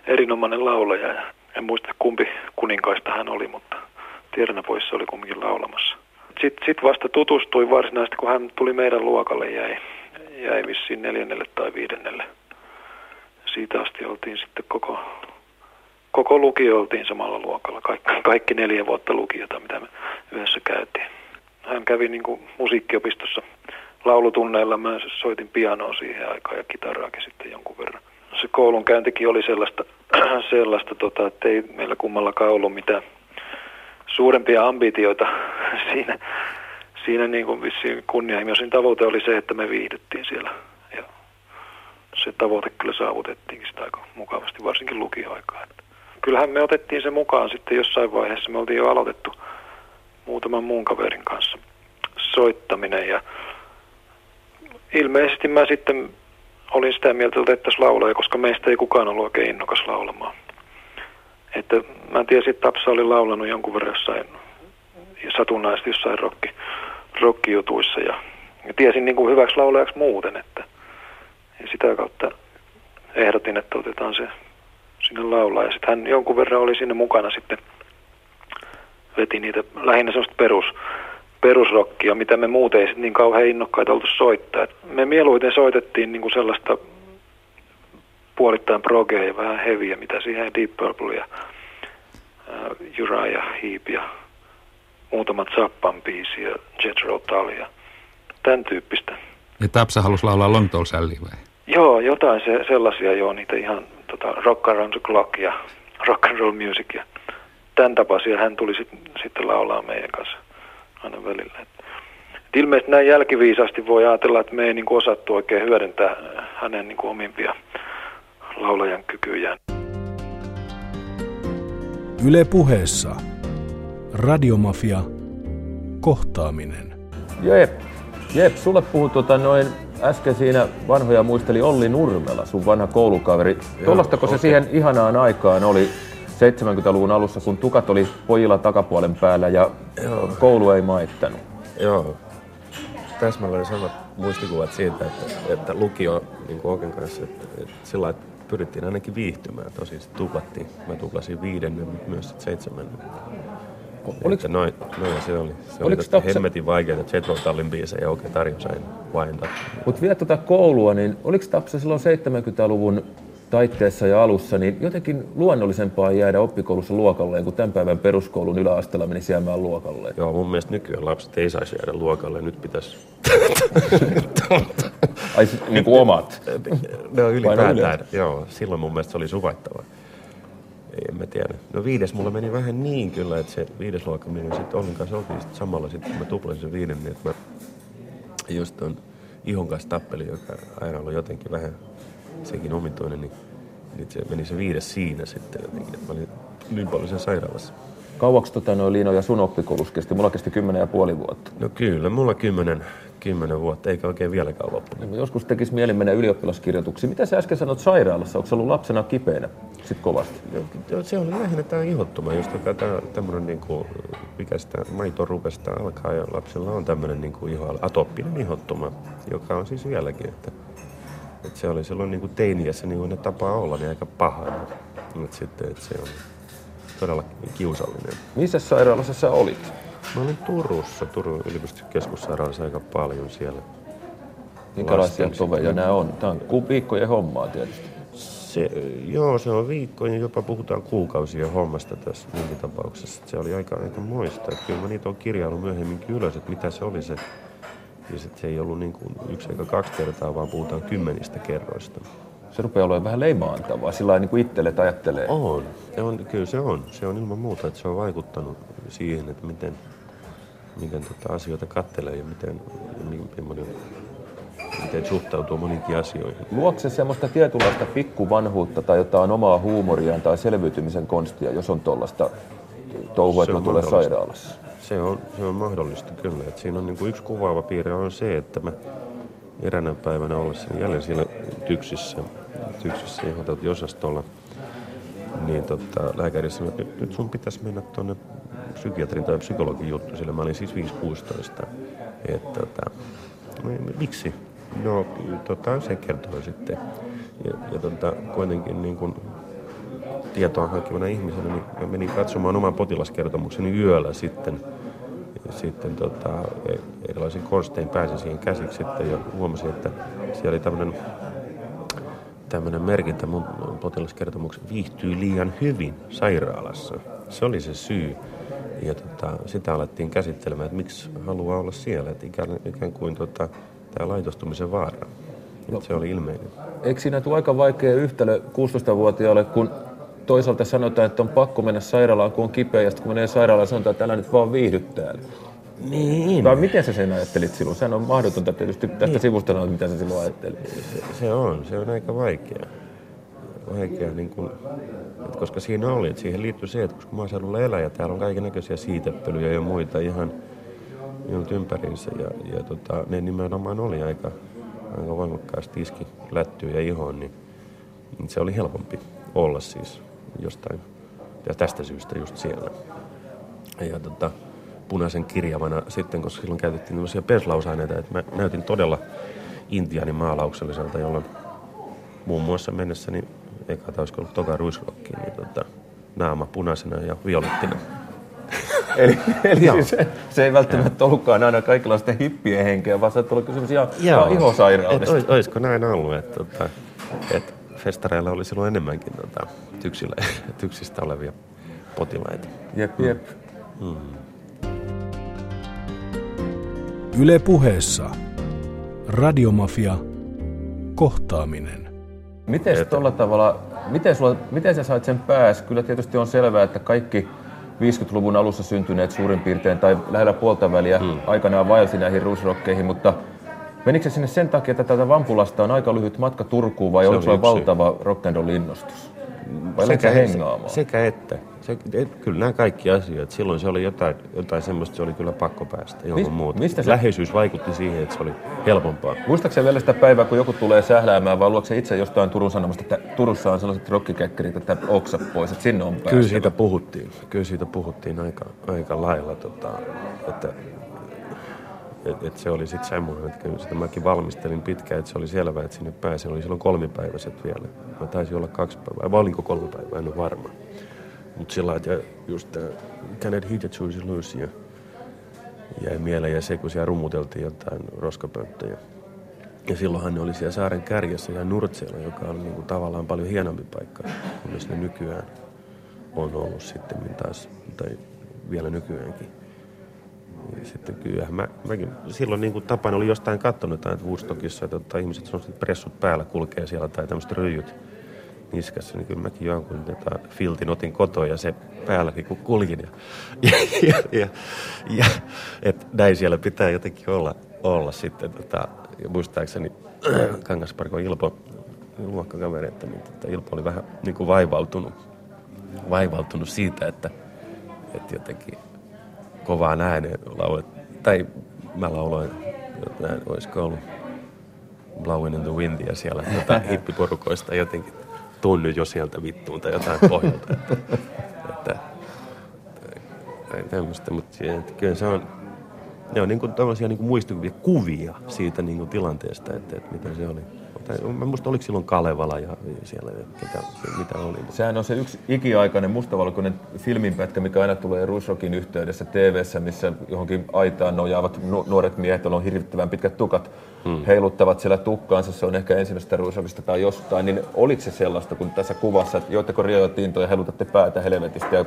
erinomainen laulaja. En muista kumpi kuninkaista hän oli, mutta Tiernäpoissa oli kumminkin laulamassa. Sitten sit vasta tutustui varsinaisesti, kun hän tuli meidän luokalle, jäi, jäi vissiin neljännelle tai viidennelle. Siitä asti oltiin sitten koko, koko lukio oltiin samalla luokalla. Kaikki, kaikki neljä vuotta lukiota, mitä me yhdessä käytiin. Hän kävi niin kuin musiikkiopistossa laulutunneilla mä soitin pianoa siihen aikaan ja kitaraakin sitten jonkun verran. Se koulun käyntikin oli sellaista, sellaista tota, että ei meillä kummallakaan ollut mitään suurempia ambitioita siinä. Siinä niin kuin vissiin kunnianhimoisin tavoite oli se, että me viihdyttiin siellä. Ja se tavoite kyllä saavutettiinkin sitä aika mukavasti, varsinkin lukioaikaa. Kyllähän me otettiin se mukaan sitten jossain vaiheessa. Me oltiin jo aloitettu muutaman muun kaverin kanssa soittaminen ja ilmeisesti mä sitten olin sitä mieltä, että otettaisiin laulaja, koska meistä ei kukaan ollut oikein innokas laulamaan. Että mä tiesin, että Tapsa oli laulanut jonkun verran jossain, satunnaisesti jossain rokki, rokkijutuissa ja, ja tiesin niin kuin hyväksi laulajaksi muuten, että ja sitä kautta ehdotin, että otetaan se sinne laulaa. Ja sitten hän jonkun verran oli sinne mukana sitten, veti niitä lähinnä semmoista perus, perusrockia, mitä me muuten ei niin kauhean innokkaita oltu soittaa. Et me mieluiten soitettiin niin kuin sellaista puolittain progea ja vähän heviä, mitä siihen Deep Purple ja uh, Uriah Heep ja muutamat Zappan biisi ja Jethro Tull ja tämän tyyppistä. Ja Tapsa halusi laulaa Long Tall Sally vai? Joo, jotain se, sellaisia joo, niitä ihan tota, Rock Around the Clock ja Rock and Roll Music ja tämän tapaisia hän tuli sit, sitten laulaa meidän kanssa aina välillä. Et ilmeisesti näin jälkiviisaasti voi ajatella, että me ei niin kuin osattu oikein hyödyntää hänen niin kuin omimpia laulajan kykyjään. Yle puheessa. Radiomafia. Kohtaaminen. Jep, Jep, sulle puhui tota noin äsken siinä vanhoja muisteli Olli Nurmela, sun vanha koulukaveri. Tuollaistako okay. se siihen ihanaan aikaan oli 70-luvun alussa, kun tukat oli pojilla takapuolen päällä ja Joo. koulu ei maittanut. Joo. Täsmälleen samat muistikuvat siitä, että, että lukio niin kuin Oken kanssa, että, että sillä että pyrittiin ainakin viihtymään. Tosin se tuplattiin. Mä tuplasin viidennen, mutta myös sitten seitsemännen. Oliko, noin, noin se oli. Se oli tapsa... hemmetin Jetro Tallin biisejä oikein tarjosi aina vaientaa. Mutta vielä tuota koulua, niin oliko Tapsa silloin 70-luvun taitteessa ja alussa, niin jotenkin luonnollisempaa jäädä oppikoulussa luokalleen, kun tämän päivän peruskoulun yläasteella meni jäämään luokalle. Joo, mun mielestä nykyään lapset ei saisi jäädä luokalle, nyt pitäisi... Ai niin kuin omat? Ne on ylipäätään, joo, silloin mun mielestä se oli suvaittava. En mä tiedä. No viides mulla meni vähän niin kyllä, että se viides luokka meni sitten Ollin kanssa oltiin sit samalla sitten, kun mä tuplasin sen viiden, niin että mä just ton ihon kanssa tappelin, joka aina ollut jotenkin vähän sekin omituinen, niin, niin se meni se viides siinä sitten jotenkin, että mä olin niin paljon sen sairaalassa. Kauaksi tota, noin Liino ja sun oppikoulussa kesti? Mulla kesti kymmenen ja puoli vuotta. No kyllä, mulla kymmenen, kymmenen vuotta, eikä oikein vieläkään loppunut. Niin, joskus tekisi mieli mennä ylioppilaskirjoituksiin. Mitä sä äsken sanoit sairaalassa? Onko ollut lapsena kipeänä sit kovasti? Joo, se oli lähinnä tämä ihottuma, just tämä tämmöinen niinku, mikä sitä maitorupesta alkaa ja lapsilla on tämmöinen niinku iho, atoppinen ihottuma, joka on siis vieläkin, että, että se oli silloin niinku teiniässä niin kuin ne tapaa olla, niin aika paha. Mutta sitten, että se on todella kiusallinen. Missä sairaalassa sä olit? Mä olin Turussa, Turun yliopistokeskussairaalassa aika paljon siellä. Minkälaisia toveja nämä on? Tämä on viikkojen hommaa tietysti. Se, joo, se on viikkojen, jopa puhutaan kuukausien hommasta tässä tapauksessa. Se oli aika, aika muista. Että kyllä mä niitä on kirjaillut myöhemminkin ylös, että mitä se oli se. Ja se ei ollut niin kuin yksi eikä kaksi kertaa, vaan puhutaan kymmenistä kerroista se rupeaa olemaan vähän leimaantavaa, sillä niin kuin itselle ajattelee. On. Se on, kyllä se on. Se on ilman muuta, että se on vaikuttanut siihen, että miten, miten tota asioita kattelee ja miten, miten, miten suhtautuu moniinkin asioihin. Luokse se semmoista tietynlaista pikkuvanhuutta tai jotain omaa huumoriaan tai selviytymisen konstia, jos on tuollaista touhua, että tulee sairaalassa? Se on, se on mahdollista kyllä. Et siinä on niin kuin yksi kuvaava piirre on se, että mä eräänä päivänä ollessa jälleen siellä tyksissä tyksissä osastolla, niin tota, lääkäri sanoi, että nyt, nyt sun pitäisi mennä tuonne psykiatrin tai psykologin juttu, sillä mä olin siis 5-16. Että, tota, no, miksi? No, tota, se kertoo sitten. Ja, ja tota, kuitenkin niin kun tietoa hankkivana ihmisenä, niin menin katsomaan oman potilaskertomukseni yöllä sitten. Ja sitten tota, e, erilaisin konstein pääsin siihen käsiksi sitten ja huomasin, että siellä oli tämmöinen tämmöinen merkintä mun potilaskertomuksen viihtyy liian hyvin sairaalassa. Se oli se syy. Ja tota, sitä alettiin käsittelemään, että miksi haluaa olla siellä, että ikään, ikään kuin tota, tämä laitostumisen vaara. No, se oli ilmeinen. Eikö siinä tule aika vaikea yhtälö 16-vuotiaalle, kun toisaalta sanotaan, että on pakko mennä sairaalaan, kun on kipeä, ja sitten kun menee sairaalaan, sanotaan, että älä nyt vaan viihdy täällä. Niin. Tai miten sä sen ajattelit silloin? Sehän on mahdotonta tietysti tästä niin. sivusta sanoa, mitä sä silloin ajattelit. Se, se on, se on aika vaikea. Vaikea, niin kun, että koska siinä oli, että siihen liittyy se, että koska maaseudulla elää ja täällä on kaiken näköisiä siitepölyjä ja muita ihan, ihan ympäriinsä. Ja, ja tota, ne nimenomaan oli aika, aika voimakkaasti iski lättyä ja ihoon, niin, niin se oli helpompi olla siis jostain ja tästä syystä just siellä. Ja tota, punaisen kirjavana sitten, koska silloin käytettiin tämmöisiä perslausaineita, että mä näytin todella intianin maalaukselliselta, jolloin muun muassa mennessäni, eikä taisi ollut toka ruisrokki, niin tota, naama punaisena ja violettina. eli eli siis se, se, ei välttämättä ollutkaan aina kaikenlaista hippien henkeä, vaan se on kysymys ihan, ihan ihosairaudesta. Olis, olisiko näin ollut, että, tota, että festareilla oli silloin enemmänkin tota, tyksillä, tyksistä olevia potilaita. Jep, jep. Mm. Yle puheessa. Radiomafia. Kohtaaminen. Miten tuolla tavalla, miten, sulla, miten sä sait sen pääs? Kyllä tietysti on selvää, että kaikki 50-luvun alussa syntyneet suurin piirtein tai lähellä puolta väliä hmm. aikanaan vaelsi näihin ruusrokkeihin, mutta menikö sinne sen takia, että tätä Vampulasta on aika lyhyt matka Turkuun vai se oliko sulla valtava rock'n'roll innostus? Vai sekä, hengaamaan? Sekä että. Se, et, kyllä nämä kaikki asiat. Silloin se oli jotain, jotain semmoista, se oli kyllä pakko päästä ilman Mist, muuta. Mistä se... Läheisyys vaikutti siihen, että se oli helpompaa. Muistaakseni vielä sitä päivää, kun joku tulee sähläämään, vai luokse itse jostain Turun Sanomasta, että Turussa on sellaiset rockikekkerit, että oksa pois, että sinne on päässyt. Kyllä siitä puhuttiin. Kyllä siitä puhuttiin aika, aika lailla, tota, että et, et se oli sitten semmoinen, että kyllä sitä mäkin valmistelin pitkään, että se oli selvää, että sinne pääsi. Oli silloin kolmipäiväiset vielä. Mä taisin olla kaksi päivää, vai olinko kolme päivää, en ole varma. Mutta sillä että just tämä Canet Choose Lucy jäi mieleen ja se, kun siellä rummuteltiin jotain roskapönttöjä. Ja silloinhan ne oli siellä saaren kärjessä ja Nurtseella, joka on niin kuin tavallaan paljon hienompi paikka, kunnes ne nykyään on ollut sitten taas, tai vielä nykyäänkin. Ja sitten kyllä, mä, mäkin, silloin niin kuin tapana oli jostain katsonut että Woodstockissa, että, että ihmiset sellaiset pressut päällä kulkee siellä tai tämmöiset ryijyt niskassa, niin kyllä mäkin jonkun tota, filtin otin kotoa ja se päälläkin kun kuljin. Ja, ja, ja, ja, ja että näin siellä pitää jotenkin olla, olla sitten. Tota, ja muistaakseni Kangasparkon Ilpo, luokkakaveri, että niin, tota, Ilpo oli vähän niin kuin vaivautunut, vaivautunut siitä, että että jotenkin kovaa ääneen laulet. Tai mä lauloin, näin, olisiko ollut Blowing in the Windia siellä jotain hippiporukoista jotenkin tunny jo sieltä vittuun tai jotain pohjalta. Että, että, että tämmöistä, mutta että kyllä se on, ne on niin kuin tällaisia niin kuin muistikuvia, kuvia siitä niin kuin tilanteesta, että, että mitä se oli. Tai, mä muista, oliko silloin Kalevala ja siellä, mitä, mitä oli. Sehän on se yksi ikiaikainen mustavalkoinen filminpätkä, mikä aina tulee Ruisrokin yhteydessä tv missä johonkin aitaan nojaavat nuoret miehet, joilla on hirvittävän pitkät tukat, hmm. heiluttavat siellä tukkaansa. Se on ehkä ensimmäisestä Ruisrokista tai jostain. Niin oliko se sellaista, kun tässä kuvassa, että joitteko Rio Tintoja ja heilutatte päätä helvetistä ja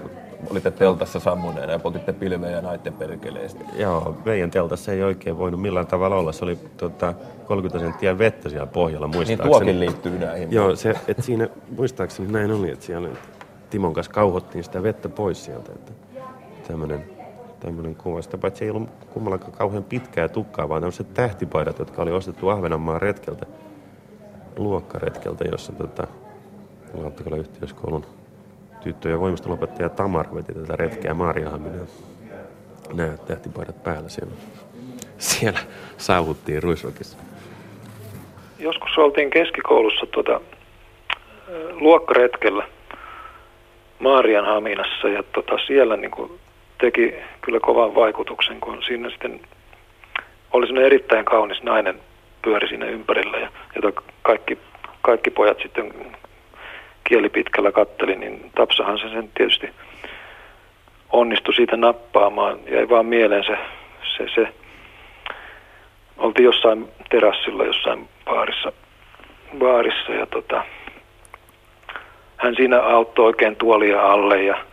olitte teltassa sammuneena ja poltitte pilvejä naitten perkeleistä? Joo, meidän teltassa ei oikein voinut millään tavalla olla. Se oli tota, 30 senttiä vettä siellä pohjalla niin muistaakseni. Niin tuokin liittyy näihin. Joo, se, että siinä muistaakseni näin oli, että siellä Timon kanssa kauhottiin sitä vettä pois sieltä. Että tämmönen, tämmönen kuva. Sitä paitsi ei ollut kummallakaan kauhean pitkää tukkaa, vaan tämmöiset tähtipaidat, jotka oli ostettu Ahvenanmaan retkeltä, luokkaretkeltä, jossa tota, Lauttakala yhteiskoulun tyttö- ja voimisteluopettaja Tamar veti tätä retkeä Maariahaminaan. Nämä tähtipaidat päällä siellä. Siellä saavuttiin Ruisrokissa joskus oltiin keskikoulussa tuota, luokkaretkellä Maarianhaminassa ja tota, siellä niin kuin, teki kyllä kovan vaikutuksen, kun siinä sitten oli sinne erittäin kaunis nainen pyöri siinä ympärillä ja jota kaikki, kaikki pojat sitten kieli pitkällä katteli, niin Tapsahan se sen tietysti onnistui siitä nappaamaan. Jäi vaan mieleen se, se, se oltiin jossain terassilla jossain baarissa, baarissa ja tota, hän siinä auttoi oikein tuolia alle ja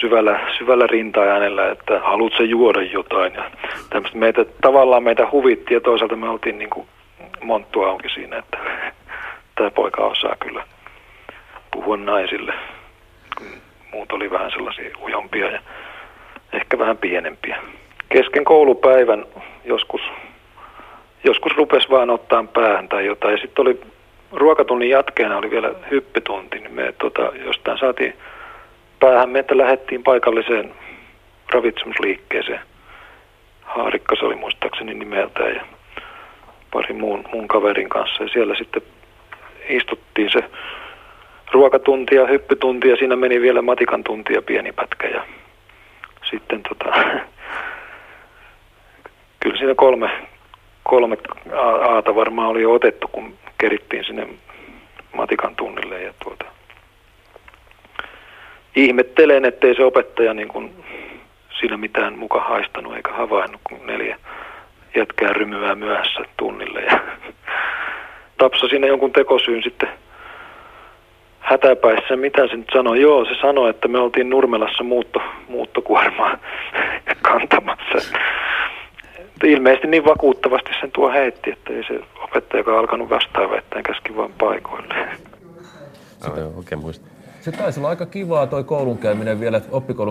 syvällä, syvällä rintaäänellä, että haluatko juoda jotain. Ja meitä, tavallaan meitä huvitti ja toisaalta me oltiin niin kuin monttu auki siinä, että tämä poika osaa kyllä puhua naisille. Muut oli vähän sellaisia ujompia ja ehkä vähän pienempiä. Kesken koulupäivän joskus joskus rupesi vaan ottaa päähän tai jotain. Ja sitten oli ruokatunnin jatkeena oli vielä hyppytunti, niin me tota, jostain saatiin päähän, me että lähdettiin paikalliseen ravitsemusliikkeeseen. Haarikka se oli muistaakseni nimeltään ja pari muun, muun kaverin kanssa. Ja siellä sitten istuttiin se ruokatunti ja hyppytunti ja siinä meni vielä matikan tunti ja pieni pätkä. Ja sitten tota, kyllä siinä kolme, kolme aata varmaan oli jo otettu, kun kerittiin sinne matikan tunnille. Ja tuota, ihmettelen, ettei se opettaja niin kuin siinä mitään muka haistanut eikä havainnut, kun neljä jätkää rymyää myöhässä tunnille. Ja tapsa sinne jonkun tekosyyn sitten hätäpäissä. Mitä se nyt sanoi? Joo, se sanoi, että me oltiin Nurmelassa muutto, muuttokuormaa kantamassa ilmeisesti niin vakuuttavasti sen tuo heitti, että ei se opettaja alkanut vastaava, että käski vaan paikoille. Sitä oikein muista. Se taisi olla aika kivaa toi koulunkäyminen vielä,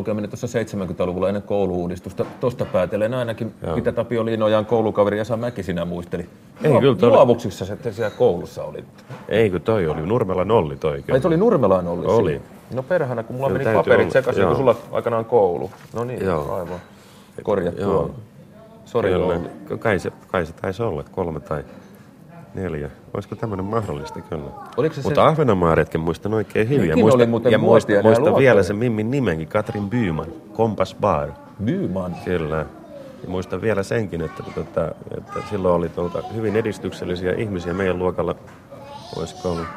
käyminen tuossa 70-luvulla ennen kouluudistusta. Tuosta päätellen ainakin, Joo. mitä Tapio Liinojan koulukaveri Esa Mäki sinä muisteli. Ei, kyllä toi... Luovuksissa se siellä koulussa oli. Ei, kun toi oli Nurmela nolli toi. Ai, oli Nurmela nolli Oli. Siinä. No perhana, kun mulla kyllä meni paperit sekaisin, kun sulla aikanaan koulu. No niin, Joo. aivan. Korjattu Joo. on. Sori, kai se, kai se taisi olla kolme tai neljä. Olisiko tämmöinen mahdollista kyllä? Oliko se mutta se... Ahvenanmaan retken muistan oikein hyvin. Ja muistan, oli ja muistan, muistan vielä sen Mimmin nimenkin, Katrin Byman, Kompas Bar. Byman? Kyllä. Ja muistan vielä senkin, että, että, tota, että silloin oli tuota hyvin edistyksellisiä ihmisiä meidän luokalla. Olisiko ollut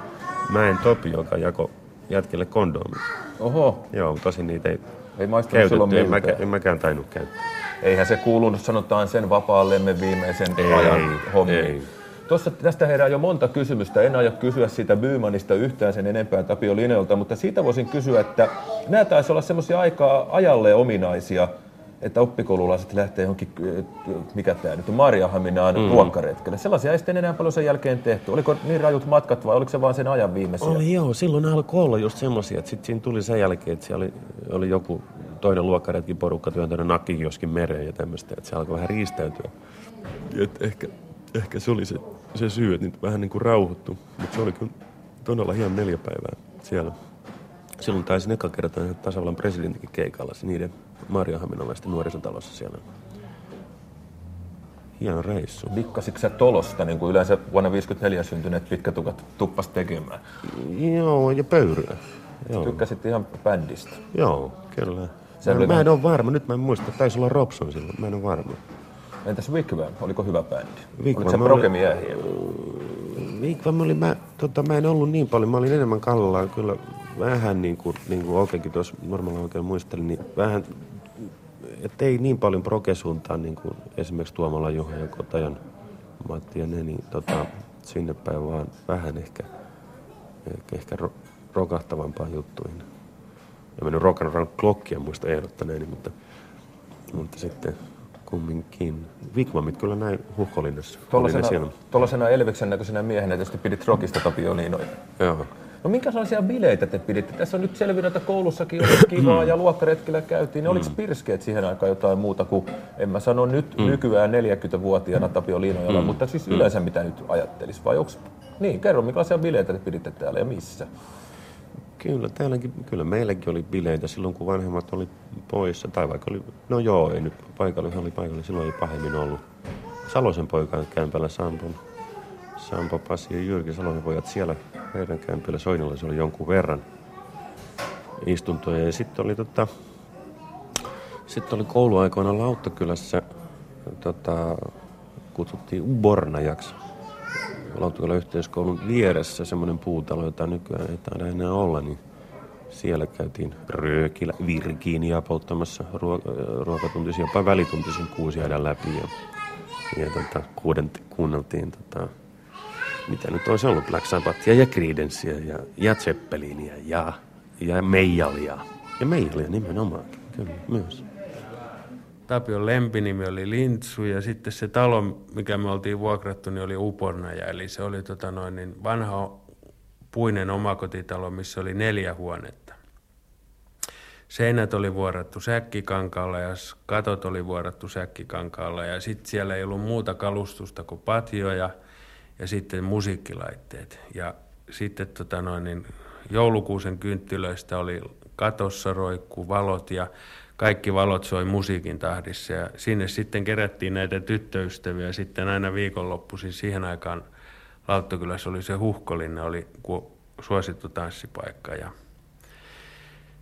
Mäen Topi, joka jako jätkille kondoomit. Oho. Joo, tosin niitä ei, ei käytetty. En, mäkään, en mäkään tainnut käyttää eihän se kuulunut sanotaan sen vapaallemme viimeisen ei, ajan hommiin. Ei. Tuossa, tästä herää jo monta kysymystä. En aio kysyä siitä Bymanista yhtään sen enempää Tapio Linelta, mutta siitä voisin kysyä, että nämä taisi olla semmoisia aikaa ajalle ominaisia, että oppikoululaiset lähtee johonkin, mikä tämä nyt on, Marjahaminaan mm. ruokkaretkelle. Sellaisia ei sitten enää paljon sen jälkeen tehty. Oliko niin rajut matkat vai oliko se vaan sen ajan viimeisiä? Oli joo, silloin alkoi olla just semmoisia, että sitten siinä tuli sen jälkeen, että siellä oli, oli joku toinen luokkaretki porukka työntänyt nakkikioskin mereen ja tämmöistä, että se alkoi vähän riistäytyä. Et ehkä, ehkä se oli se, se syy, että nyt vähän niin kuin rauhoittu, mutta se oli kyllä todella hieno neljä päivää siellä silloin taisin eka kertaa tasavallan presidentinkin keikalla niiden Marjohaminalaisten nuorisotalossa siellä. Hieno reissu. Dikkasitko sä tolosta, niin kuin yleensä vuonna 54 syntyneet pitkätukat tuppas tekemään? Joo, ja pöyryä. Joo, Tykkäsit ihan bändistä. Joo kyllä. Mä, mä en ole varma, nyt mä en muista. Taisi olla Robson silloin, mä en ole varma. Entäs Wigwam, oliko hyvä bändi? Wigwam Oliko se oli- progemiehiä? Viikva oli, mä, tota, mä en ollut niin paljon, mä olin enemmän kallellaan kyllä vähän niin kuin, niin kuin Okekin tuossa normaalilla oikein muistelin, niin vähän, että ei niin paljon progesuuntaan niin kuin esimerkiksi Tuomala Juha ja Kotajan Matti ja ne, niin tota, sinne päin vaan vähän ehkä, ehkä, ehkä ro, rokahtavampaan juttuihin. Ja mennyt rock and roll klokkia muista ehdottaneeni, mutta, mutta sitten kumminkin. Vigmamit kyllä näin huhkolinnassa. Tuollaisena, Elviksen näköisenä miehenä tietysti pidit rockista tapioliinoja. Joo. No minkälaisia bileitä te piditte? Tässä on nyt selvinnyt, että koulussakin oli kivaa ja luokkaretkillä käytiin. Ne oliko pirskeet siihen aikaan jotain muuta kuin, en mä sano nyt mm. nykyään 40-vuotiaana Tapio Liinojalla, mm. mutta siis yleensä mitä nyt ajattelis? Vai onks, niin kerro minkälaisia bileitä te piditte täällä ja missä? Kyllä, täälläkin, kyllä meilläkin oli bileitä silloin, kun vanhemmat oli poissa. Tai vaikka oli, no joo, ei nyt paikalla, oli paikalla, silloin ei pahemmin ollut. Salosen poikan kämpällä Sampon, Sampo, Pasi ja Jyrki Salosen pojat siellä heidän kämpillä Soinilla se oli jonkun verran istuntoja. Ja sitten oli, tota, sitten oli kouluaikoina Lauttakylässä, tota, kutsuttiin Ubornajaksi. Lauttakylän yhteiskoulun vieressä semmoinen puutalo, jota nykyään ei taida enää olla, niin siellä käytiin röökillä Virginiaa polttamassa ruo- ruokatuntisia, jopa välituntisen kuusiaiden läpi. Ja, ja tota, kuuden, kuunneltiin, tota, mitä nyt olisi ollut, Black Sabbathia ja Creedencea ja, ja Zeppelinia ja, ja Meijalia. Ja Meijalia nimenomaan, kyllä, myös. Tapion lempinimi oli Lintsu ja sitten se talo, mikä me oltiin vuokrattu, niin oli Upornaja. Eli se oli tota noin, niin vanha puinen omakotitalo, missä oli neljä huonetta. Seinät oli vuorattu säkkikankaalla ja katot oli vuorattu säkkikankaalla ja sitten siellä ei ollut muuta kalustusta kuin patio ja, ja sitten musiikkilaitteet. Ja sitten tota noin, niin joulukuusen kynttilöistä oli katossa roikku valot ja kaikki valot soi musiikin tahdissa ja sinne sitten kerättiin näitä tyttöystäviä sitten aina viikonloppuisin siihen aikaan Lauttokylässä oli se Huhkolinna, oli suosittu tanssipaikka ja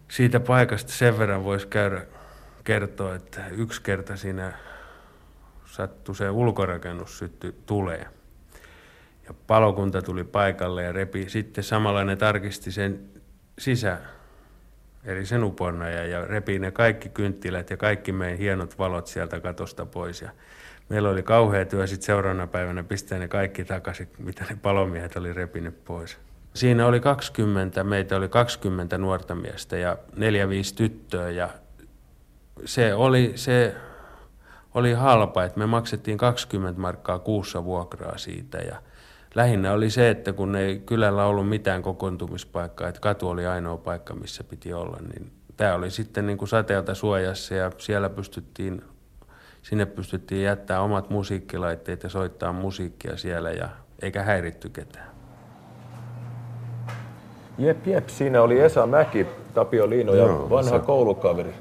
siitä paikasta sen verran voisi käydä kertoa, että yksi kerta siinä sattui se ulkorakennus syttyi tulee. Ja palokunta tuli paikalle ja repi. Sitten samalla ne tarkisti sen sisä, eli sen upornaja ja repi ne kaikki kynttilät ja kaikki meidän hienot valot sieltä katosta pois. Ja meillä oli kauhea työ sitten seuraavana päivänä pistää ne kaikki takaisin, mitä ne palomiehet oli repinyt pois. Siinä oli 20, meitä oli 20 nuorta miestä ja 4-5 tyttöä ja se oli, se oli halpa, että me maksettiin 20 markkaa kuussa vuokraa siitä ja lähinnä oli se, että kun ei kylällä ollut mitään kokoontumispaikkaa, että katu oli ainoa paikka, missä piti olla, niin tämä oli sitten niin kuin sateelta suojassa ja siellä pystyttiin, sinne pystyttiin jättää omat musiikkilaitteet ja soittaa musiikkia siellä ja eikä häiritty ketään. Jep, jep, siinä oli Esa Mäki, Tapio Liino ja Joo, vanha se- koulukaveri.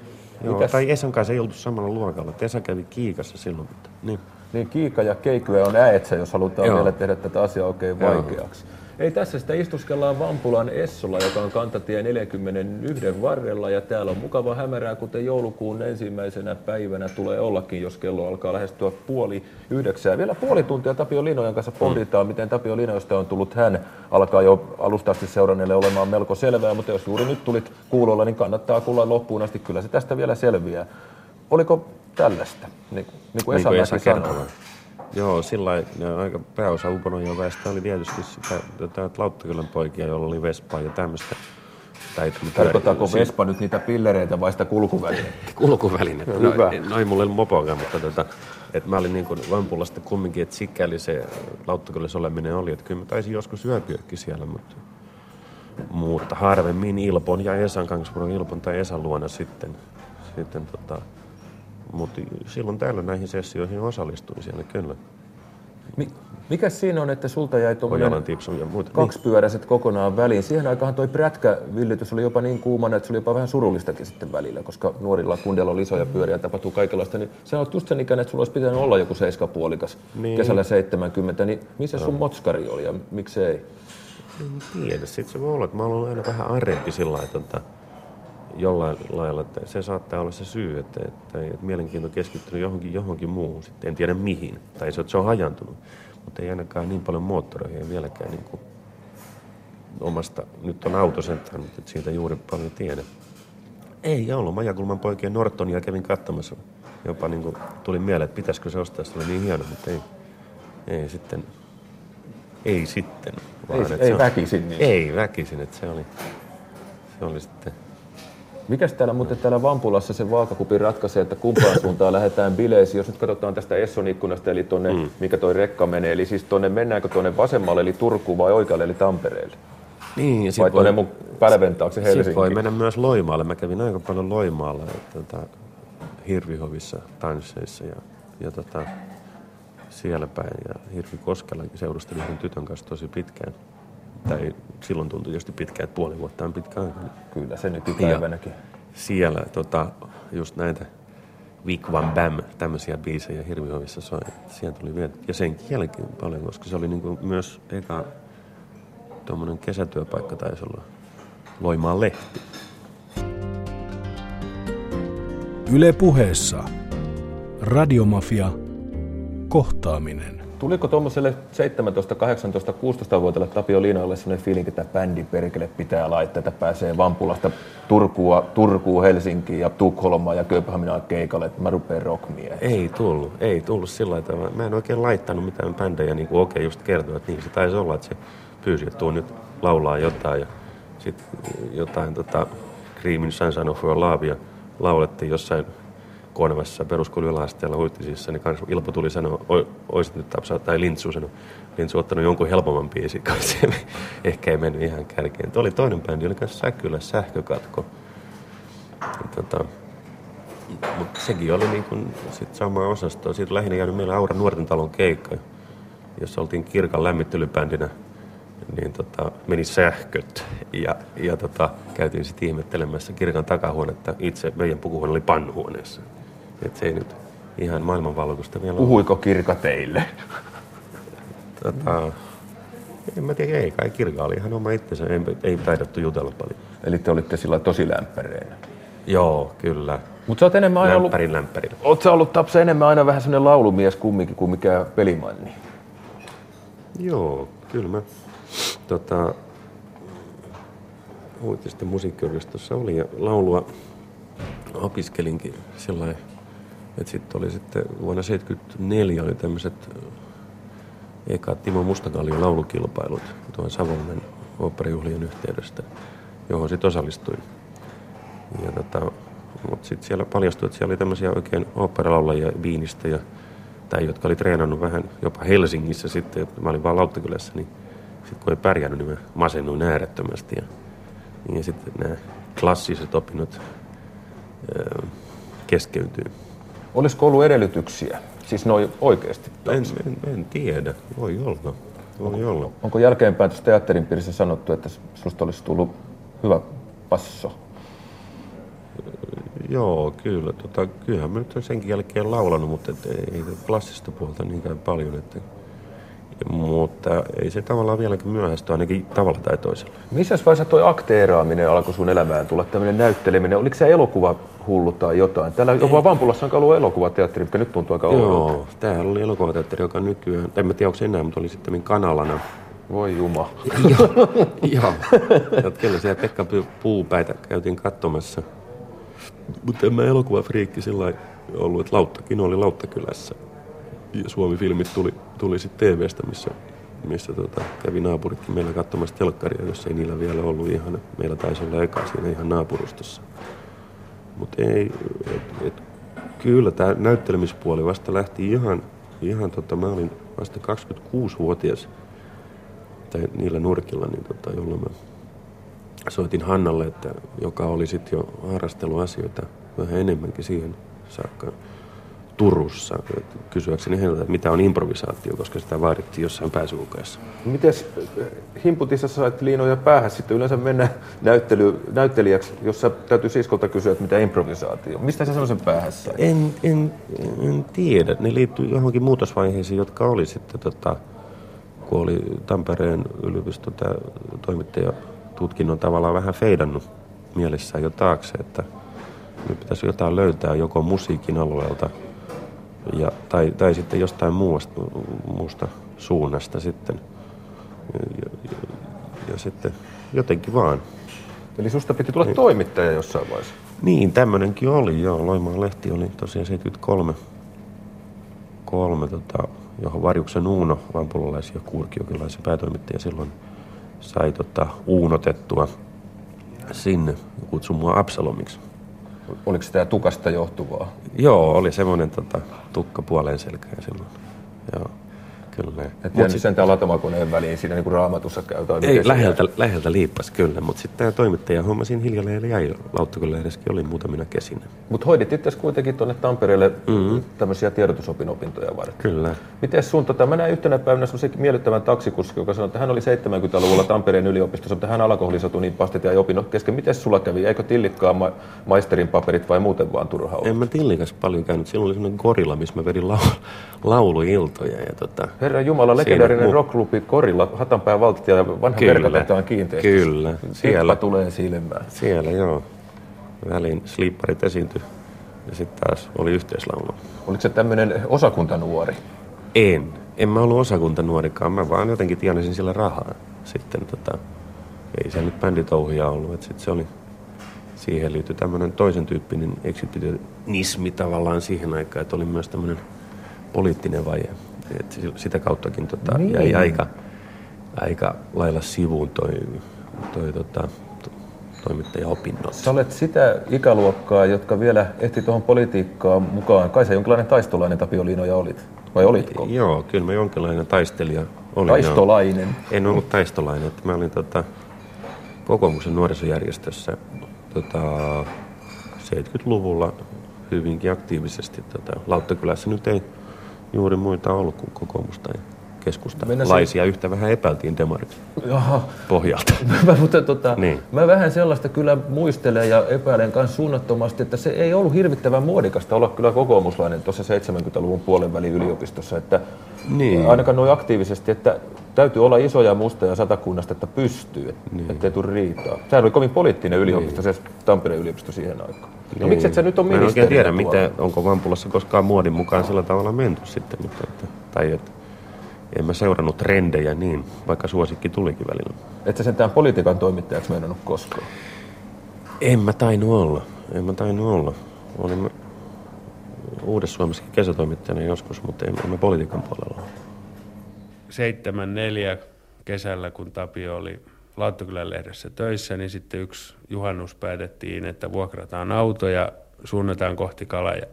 Joo, Mitäs, tai Esan kanssa ei oltu samalla luokalla. Esa kävi kiikassa silloin. Mutta, niin. Niin Kiika ja Keikyä on äetsä, jos halutaan Joo. vielä tehdä tätä asiaa oikein Joo. vaikeaksi. Ei tässä sitä istuskellaan Vampulan Essolla, joka on kantatie 41 varrella ja täällä on mukava hämärää, kuten joulukuun ensimmäisenä päivänä tulee ollakin, jos kello alkaa lähestyä puoli yhdeksää. Vielä puoli tuntia Tapio Linojan kanssa pohditaan, miten Tapio Linoista on tullut hän. Alkaa jo alusta asti seuranneelle olemaan melko selvää, mutta jos juuri nyt tulit kuulolla, niin kannattaa kuulla loppuun asti. Kyllä se tästä vielä selviää. Oliko tällaista, niin, kuin- niin kuin Niin Esa kuin Mäki Esa sanoi? Joo, sillä aika pääosa Uponojan väestä oli tietysti sitä, tätä Lauttakylän poikia, joilla oli Vespaa ja tämmöistä. Tai Tarkoittaako si- Vespa nyt niitä pillereitä vai sitä kulkuvälinettä? kulkuvälinettä. No, hyvä. No, no ei mulla ollut mopoakaan, mutta tota, että mä olin niin kuin Vampulasta kumminkin, että sikäli se Lauttakylässä oleminen oli, että kyllä mä taisin joskus yöpyökki siellä, mutta, mutta harvemmin Ilpon ja Esan Kangaspuron Ilpon tai Esan luona sitten. sitten tota, mutta silloin täällä näihin sessioihin osallistuin siellä kyllä. Mi- mikä siinä on, että sulta jäi tuommoinen kaksipyöräiset kokonaan väliin? Siihen aikahan toi prätkävillitys oli jopa niin kuumana, että se oli jopa vähän surullistakin sitten välillä, koska nuorilla kundeilla oli isoja pyöriä ja tapahtuu kaikenlaista. Niin se on just sen ikäinen, että sulla olisi pitänyt olla joku seiskapuolikas Niin. kesällä 70, niin missä sun motskari oli ja miksei? En tiedä, sitten se voi olla, että mä olen aina vähän arempi sillä lailla, että jollain lailla, että se saattaa olla se syy, että, että, että mielenkiinto on keskittynyt johonkin, johonkin muuhun, sitten en tiedä mihin, tai se, että se on hajantunut, mutta ei ainakaan niin paljon moottoreihin, ei vieläkään niin kuin omasta, nyt on auto sentään, mutta siitä juuri paljon tiedä. Ei ollut, Majakulman poikien Nortonia kävin katsomassa, jopa niin kuin tuli mieleen, että pitäisikö se ostaa, se oli niin hieno, mutta ei, ei sitten, ei sitten. Ei- että ei se on- väkisin niin. Ei väkisin, että se oli, se oli sitten, Mikäs täällä muuten täällä Vampulassa se vaakakupi ratkaisee, että kumpaan suuntaan lähdetään bileisiin? Jos nyt katsotaan tästä Esson ikkunasta, eli tuonne, mm. mikä toi rekka menee, eli siis tuonne mennäänkö tuonne vasemmalle, eli Turkuun vai oikealle, eli Tampereelle? niin, ja Vai tuonne mun pälven taakse Sitten voi Helsinkiin? mennä myös Loimaalle. Mä kävin aika paljon Loimaalla että, tota, Hirvihovissa tansseissa ja, ja tota, siellä päin. Ja Hirvikoskellakin seurustelin yhden tytön kanssa tosi pitkään. Tai silloin tuntui tietysti pitkään, että puoli vuotta on pitkä aika. Kyllä, se nykypäivänäkin. Siellä tota, just näitä Vic Van Bam, tämmöisiä biisejä Hirvihovissa soi. Siellä tuli vielä, ja sen jälkeen paljon, koska se oli niinku myös eka tuommoinen kesätyöpaikka taisi olla Loimaan lehti. Yle puheessa. Radiomafia. Kohtaaminen. Tuliko tuommoiselle 17, 18, 16-vuotiaille Tapio Liinalle sellainen fiilinki, että bändi perkele pitää laittaa, että pääsee Vampulasta Turkua, Turkuun, Helsinkiin ja Tukholmaan ja Kööpenhaminaan keikalle, että mä rupean rockmieheksi? Ei tullut, ei tullut sillä tavalla. Mä en oikein laittanut mitään bändejä, niin kuin okei just kertoi, että niin se taisi olla, että se pyysi, että tuu nyt laulaa jotain ja sitten jotain tota, Creamin Sunshine of Your Love ja laulettiin jossain Konevassa peruskoulun yläasteella huittisissa, niin kans Ilpo tuli sanoa, "Oi- oisit nyt Tapsa, tai Lintsu sanoi, Lintsu ottanut jonkun helpomman biisin kanssa, ehkä ei mennyt ihan kärkeen. Tuo oli toinen bändi, oli kanssa Säkylä, Sähkökatko. Tota, mutta sekin oli niin kuin sit sama osasto. Siitä lähinnä jäänyt meillä Aura Nuorten talon keikka, jossa oltiin kirkan lämmittelybändinä. Niin tota, meni sähköt ja, ja tota, käytiin sitten ihmettelemässä kirkan takahuonetta. Itse meidän pukuhuone oli pannuhuoneessa. Et se ei nyt ihan maailmanvalkoista vielä ole. Puhuiko kirka teille? Tota, en mä tiedä, ei kai kirka oli ihan oma itsensä. Ei, ei taidattu jutella paljon. Eli te olitte sillä tosi lämpäreinä. Joo, kyllä. Mutta sä oot enemmän aina ollut, Lämpärin lämpärillä. oot sä ollut Tapsa enemmän aina vähän sellainen laulumies kumminkin kuin mikä pelimanni. Joo, kyllä mä tota, Huitisten musiikkiopistossa oli ja laulua opiskelinkin että sitten oli sitten vuonna 1974 oli tämmöiset eka Timo Mustakallion laulukilpailut tuon Savonlinnan oopperijuhlien yhteydestä, johon sitten osallistuin. Ja tota, mutta sitten siellä paljastui, että siellä oli tämmöisiä oikein oopperalaulajia Viinistä ja tai jotka oli treenannut vähän jopa Helsingissä sitten, että mä olin vaan Lauttakylässä, niin sitten kun ei pärjännyt, niin mä masennuin äärettömästi. Ja, ja sitten nämä klassiset opinnot öö, keskeytyy. Olisiko ollut edellytyksiä? Siis noin oikeasti. En, en, en tiedä, voi olla. Voi olla. Onko jälkeenpäin tuossa teatterin piirissä sanottu, että susta olisi tullut hyvä passo? Joo, kyllä. Tota, kyllähän mä nyt senkin jälkeen laulanut, mutta et ei, ei klassista puolta niinkään paljon. Että, mutta ei se tavallaan vieläkin myöhäistä, ainakin tavalla tai toisella. Missä vaiheessa toi akteeraaminen alkoi sun elämään tulla, tämmöinen näytteleminen? Oliko se elokuva hullu tai jotain? Täällä jopa Vampulassa on ollut elokuvateatteri, mikä nyt tuntuu aika oudolta. Joo, tämähän oli elokuvateatteri, joka nykyään, en mä tiedä onko se enää, mutta oli sitten kanalana. Voi juma. Joo, joo. Kyllä siellä Pekka Puupäitä käytiin katsomassa. Mutta en mä elokuvafriikki sillä ollut, että Lauttakin oli Lauttakylässä. Suomi-filmit tuli, tuli sitten TVstä, missä, missä tota, kävi naapuritkin meillä katsomassa telkkaria, jos ei niillä vielä ollut ihan, meillä taisi olla eka siinä ihan naapurustossa. Mutta ei, et, et, kyllä tämä näyttelemispuoli vasta lähti ihan, ihan tota, mä olin vasta 26-vuotias tai niillä nurkilla, niin tota, jolloin mä soitin Hannalle, että, joka oli sitten jo harrastellut asioita vähän enemmänkin siihen saakka Turussa kysyäkseni heiltä, että mitä on improvisaatio, koska sitä vaadittiin jossain pääsykokeessa. Miten Himputissa sait liinoja päähän sitten yleensä mennä näyttely, näyttelijäksi, jossa täytyy siskolta kysyä, että mitä improvisaatio? Mistä sä sellaisen päähän sai? En, en, en tiedä. Ne liittyy johonkin muutosvaiheisiin, jotka oli sitten, tota, kun oli Tampereen yliopiston tämä toimittaja tutkinnon tavallaan vähän feidannut mielessään jo taakse, että nyt pitäisi jotain löytää joko musiikin alueelta ja, tai, tai sitten jostain muusta, muusta suunnasta sitten. Ja, ja, ja sitten jotenkin vaan. Eli susta piti tulla niin. toimittaja jossain vaiheessa? Niin, tämmöinenkin oli, joo. Loimaan lehti oli tosiaan 73, kolme, tota, johon Varjuksen Uuno, vampulalaisia kurkiokilaisen päätoimittaja silloin sai tota, uunotettua sinne ja kutsui mua Absalomiksi. Oliko se tämä tukasta johtuvaa? Joo, oli semmoinen tota, tukka puoleen selkään silloin. Joo. Kyllä. Et jäänyt sit... sentään latamakoneen väliin siinä niin kuin raamatussa käy tai Ei, läheltä, läheltä liippas kyllä, mutta sitten tämä toimittaja homma siinä hiljalleen jäi. Lauttakyllähdessäkin oli muutamina kesinä. Mutta hoidit itse kuitenkin tuonne Tampereelle mm-hmm. tämmöisiä tiedotusopinopintoja varten. Kyllä. Miten sun, tota, mä näin yhtenä päivänä semmoisen miellyttävän taksikuski, joka sanoi, että hän oli 70-luvulla Tampereen yliopistossa, mutta hän alkoholisatui niin pastit ja opinnot kesken. Miten sulla kävi? Eikö tillikkaa ma- maisterin paperit vai muuten vaan turha En mä tillikas paljon käynyt. Silloin oli semmoinen gorilla, missä mä vedin laulu, lauluiltoja. Ja tota, Herra Jumala, legendaarinen mu- rockklubi Korilla, Hatanpää valtatie ja vanha verkatetaan kiinteistö. Kyllä. Siellä tulee silmään. Siellä, joo. Väliin slipparit esiintyi ja sitten taas oli yhteislaulu. Oliko se tämmöinen osakuntanuori? En. En mä ollut osakuntanuorikaan. Mä vaan jotenkin tienasin sillä rahaa. Sitten tota, ei se nyt bänditouhuja ollut. Et sit se oli, siihen liittyi tämmöinen toisen tyyppinen exibitionismi tavallaan siihen aikaan, että oli myös tämmöinen poliittinen vaihe. Et sitä kauttakin tota, niin. jäi aika, aika lailla sivuun toi, toi tota, toimittajaopinnot. Sä olet sitä ikäluokkaa, jotka vielä ehti tuohon politiikkaan mukaan. Kai sä jonkinlainen taistolainen Tapio Liinoja olit? Vai olitko? Joo, kyllä mä jonkinlainen taistelija olin. Taistolainen? Jo. En ollut taistolainen. Että mä olin tota, kokoomuksen nuorisojärjestössä tota, 70-luvulla hyvinkin aktiivisesti. Tota, Lauttakylässä nyt ei juuri muita ollut kuin kokoomusta ja keskustalaisia. Yhtä vähän epäiltiin demarit Jaha. pohjalta. mä, mutta, tota, niin. mä vähän sellaista kyllä muistelen ja epäilen myös suunnattomasti, että se ei ollut hirvittävän muodikasta olla kyllä kokoomuslainen tuossa 70-luvun puolen välin yliopistossa. Että niin. Ainakaan noin aktiivisesti, että täytyy olla isoja musteja satakunnasta, että pystyy, niin. ettei tule riitaa. Sehän oli kovin poliittinen yliopisto, niin. se Tampereen yliopisto siihen aikaan. No niin. miksi et sä nyt on ministeri? Mä en oikein tiedä, miten, onko Vampulassa koskaan muodin mukaan sillä tavalla menty sitten, mutta että, tai että en mä seurannut trendejä niin, vaikka suosikki tulikin välillä. Et sä sentään politiikan toimittajaksi mennyt koskaan? En mä tainnut olla. En mä tainnut olla. Olin Uudessa Suomessakin kesätoimittajana joskus, mutta en, en mä politiikan puolella 74 kesällä, kun Tapio oli Lauttukylän lehdessä töissä, niin sitten yksi juhannus päätettiin, että vuokrataan auto ja suunnataan kohti Kalaja,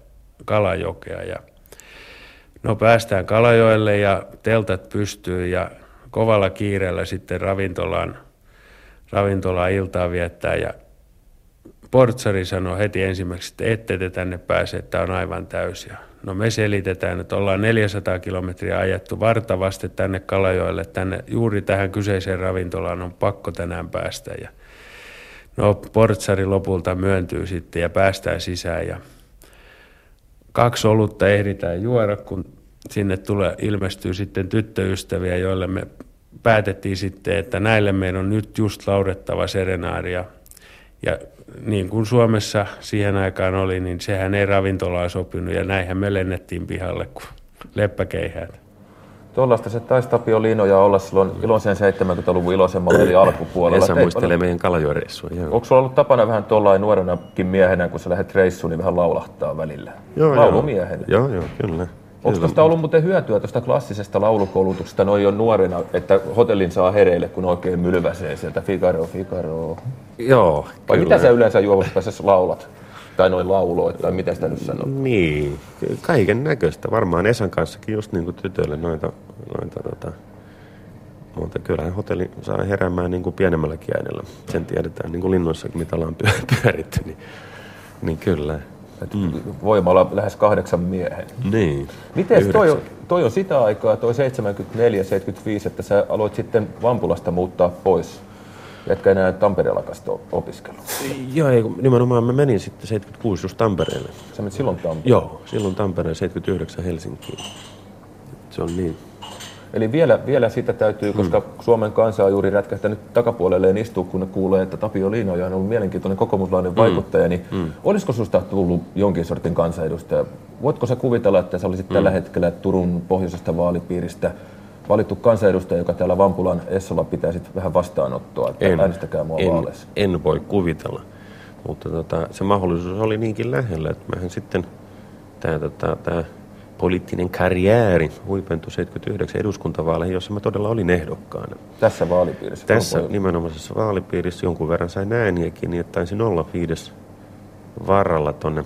Kalajokea. Ja no päästään Kalajoelle ja teltat pystyy ja kovalla kiireellä sitten ravintolaan, ravintolaan iltaa viettää ja Portsari sanoi heti ensimmäiseksi, että ette te tänne pääse, että on aivan täysiä. No me selitetään, että ollaan 400 kilometriä ajettu vartavasti tänne Kalajoelle, tänne juuri tähän kyseiseen ravintolaan on pakko tänään päästä. Ja no portsari lopulta myöntyy sitten ja päästään sisään ja kaksi olutta ehditään juoda, kun sinne tulee, ilmestyy sitten tyttöystäviä, joille me päätettiin sitten, että näille meidän on nyt just laudettava serenaaria. Ja niin kuin Suomessa siihen aikaan oli, niin sehän ei ravintolaa sopinut ja näinhän me lennettiin pihalle kuin leppäkeihät. Tuollaista se taisi Tapio Liinoja olla silloin iloisen 70-luvun iloisemmalla eli alkupuolella. Esa muistelee meidän Kalajoen-reissua. Onko sulla ollut tapana vähän tuollain nuorenakin miehenä, kun sä lähdet reissuun, niin vähän laulahtaa välillä? Joo, Laulumiehenä. Joo, joo, kyllä. Onko tuosta ollut muuten hyötyä tuosta klassisesta laulukoulutuksesta noin jo nuorena, että hotellin saa hereille, kun oikein mylväsee sieltä Figaro, Figaro? Joo, Vai kyllä. mitä sä yleensä juovustaisessa laulat? Tai noin lauloa, tai mitä sitä nyt sanoo? Niin, kaiken näköistä. Varmaan Esan kanssakin just niin kuin tytöille noita, noita tota, mutta kyllähän hotelli saa heräämään niin kuin pienemmälläkin äänellä. Sen tiedetään niin kuin linnoissakin, mitä ollaan pyöritty. Niin, niin kyllä. Et Voimalla lähes kahdeksan miehen. Niin. Miten toi, on- toi on sitä aikaa, toi 74-75, että sä aloit sitten Vampulasta muuttaa pois, etkä enää Tampereella kasto opiskella. Joo, ei, nimenomaan mä menin sitten 76 just Tampereelle. Sä menit silloin Tampereelle. Joo, silloin Tampereen 79 Helsinkiin. Se on niin. Eli vielä, vielä sitä täytyy, koska Suomen kansa on juuri rätkähtänyt takapuolelleen istua, kun ne kuulee, että Tapio Liinoja on ollut mielenkiintoinen kokoomuslainen vaikuttaja, niin olisiko susta tullut jonkin sortin kansanedustaja? Voitko sä kuvitella, että sä olisit tällä hetkellä Turun pohjoisesta vaalipiiristä valittu kansanedustaja, joka täällä Vampulan Essolla pitäisi vähän vastaanottoa, että En, äänestäkää mua en, vaaleissa? en voi kuvitella. Mutta tota, se mahdollisuus oli niinkin lähellä, että mähän sitten tämä tota, tää poliittinen karjääri huipentui 79 eduskuntavaaleihin, jossa mä todella olin ehdokkaana. Tässä vaalipiirissä. Tässä nimenomaisessa vaalipiirissä jonkun verran sain ääniäkin, niin että taisin olla viides varralla tonne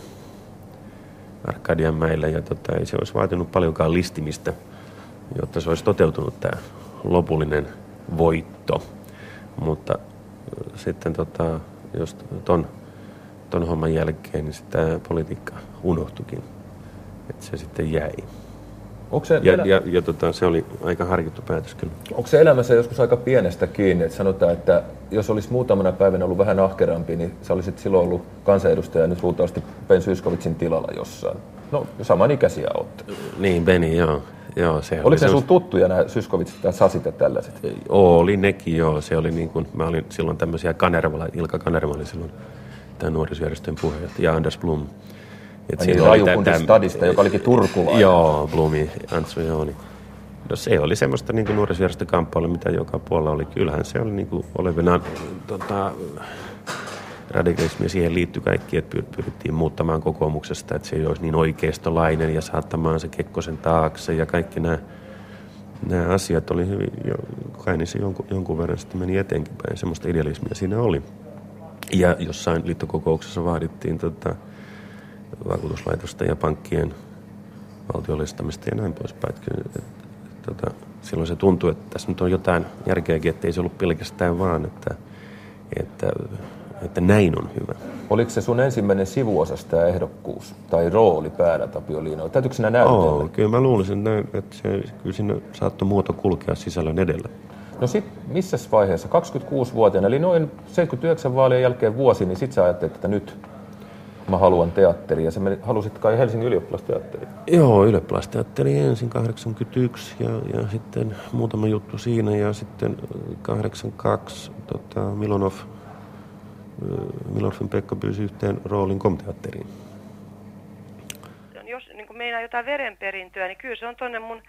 Arkadianmäelle. Ja tota, ei se olisi vaatinut paljonkaan listimistä, jotta se olisi toteutunut tämä lopullinen voitto. Mutta sitten tota, jos ton, ton homman jälkeen, niin sitten tämä politiikka unohtukin. Että se sitten jäi. Onko se, Ja, elä- ja, ja tota, se oli aika harkittu päätös kyllä. onko se elämässä joskus aika pienestä kiinni, että sanotaan, että jos olisi muutamana päivänä ollut vähän ahkerampi, niin sä olisit silloin ollut kansanedustaja nyt luultavasti Ben Syskovitsin tilalla jossain. No, samanikäisiä olette. Niin, Beni, joo. Joo se Oliko oli ne semmoista- sun tuttuja nämä Syskovitsit tai Sasit ja tällaiset? Oli nekin, joo. Se oli niin kuin, mä olin silloin tämmöisiä Kanervala, Ilka Kanerva oli silloin tämän nuorisojärjestön puheenjohtaja ja Anders Blum. Et Ai niin, siinä oli tä- Rajukunti täm- Stadista, joka olikin turkulainen. Joo, Blumi, Antsu, joo. Niin. No se oli semmoista niin nuorisojärjestökamppailua, mitä joka puolella oli. Kyllähän se oli niin kuin olevina tota, radikalismi siihen liittyi kaikki, että pyr- pyrittiin muuttamaan kokoomuksesta, että se ei olisi niin oikeistolainen ja saattamaan se Kekkosen taakse ja kaikki nämä, nämä asiat oli hyvin, jo, kai se jonkun, jonkun verran sitten meni eteenkin päin, semmoista idealismia siinä oli. Ja jossain liittokokouksessa vaadittiin tota, vakuutuslaitosta ja pankkien valtiollistamista ja näin poispäin. Tota, silloin se tuntui, että tässä nyt on jotain järkeäkin, että ei se ollut pelkästään vaan, että, että, että näin on hyvä. Oliko se sun ensimmäinen sivuosas tämä ehdokkuus tai rooli päällä Tapio Liino? Täytyykö sinä näytellä? Oo, kyllä mä luulisin, että se, kyllä siinä saattoi muoto kulkea sisällön edellä. No sit missä vaiheessa, 26-vuotiaana, eli noin 79 vaalien jälkeen vuosi, niin sit sä ajattelit, että nyt mä haluan teatteria. Sä menit, halusit kai Helsingin ylioppilasteatteriin. Joo, ylioppilasteatteri ensin 81 ja, ja sitten muutama juttu siinä ja sitten äh, 82 tota, Milonov, äh, Milonovin Pekka pyysi yhteen roolin komteatteriin. jos niin kuin meinaa jotain verenperintöä, niin kyllä se on tuonne mun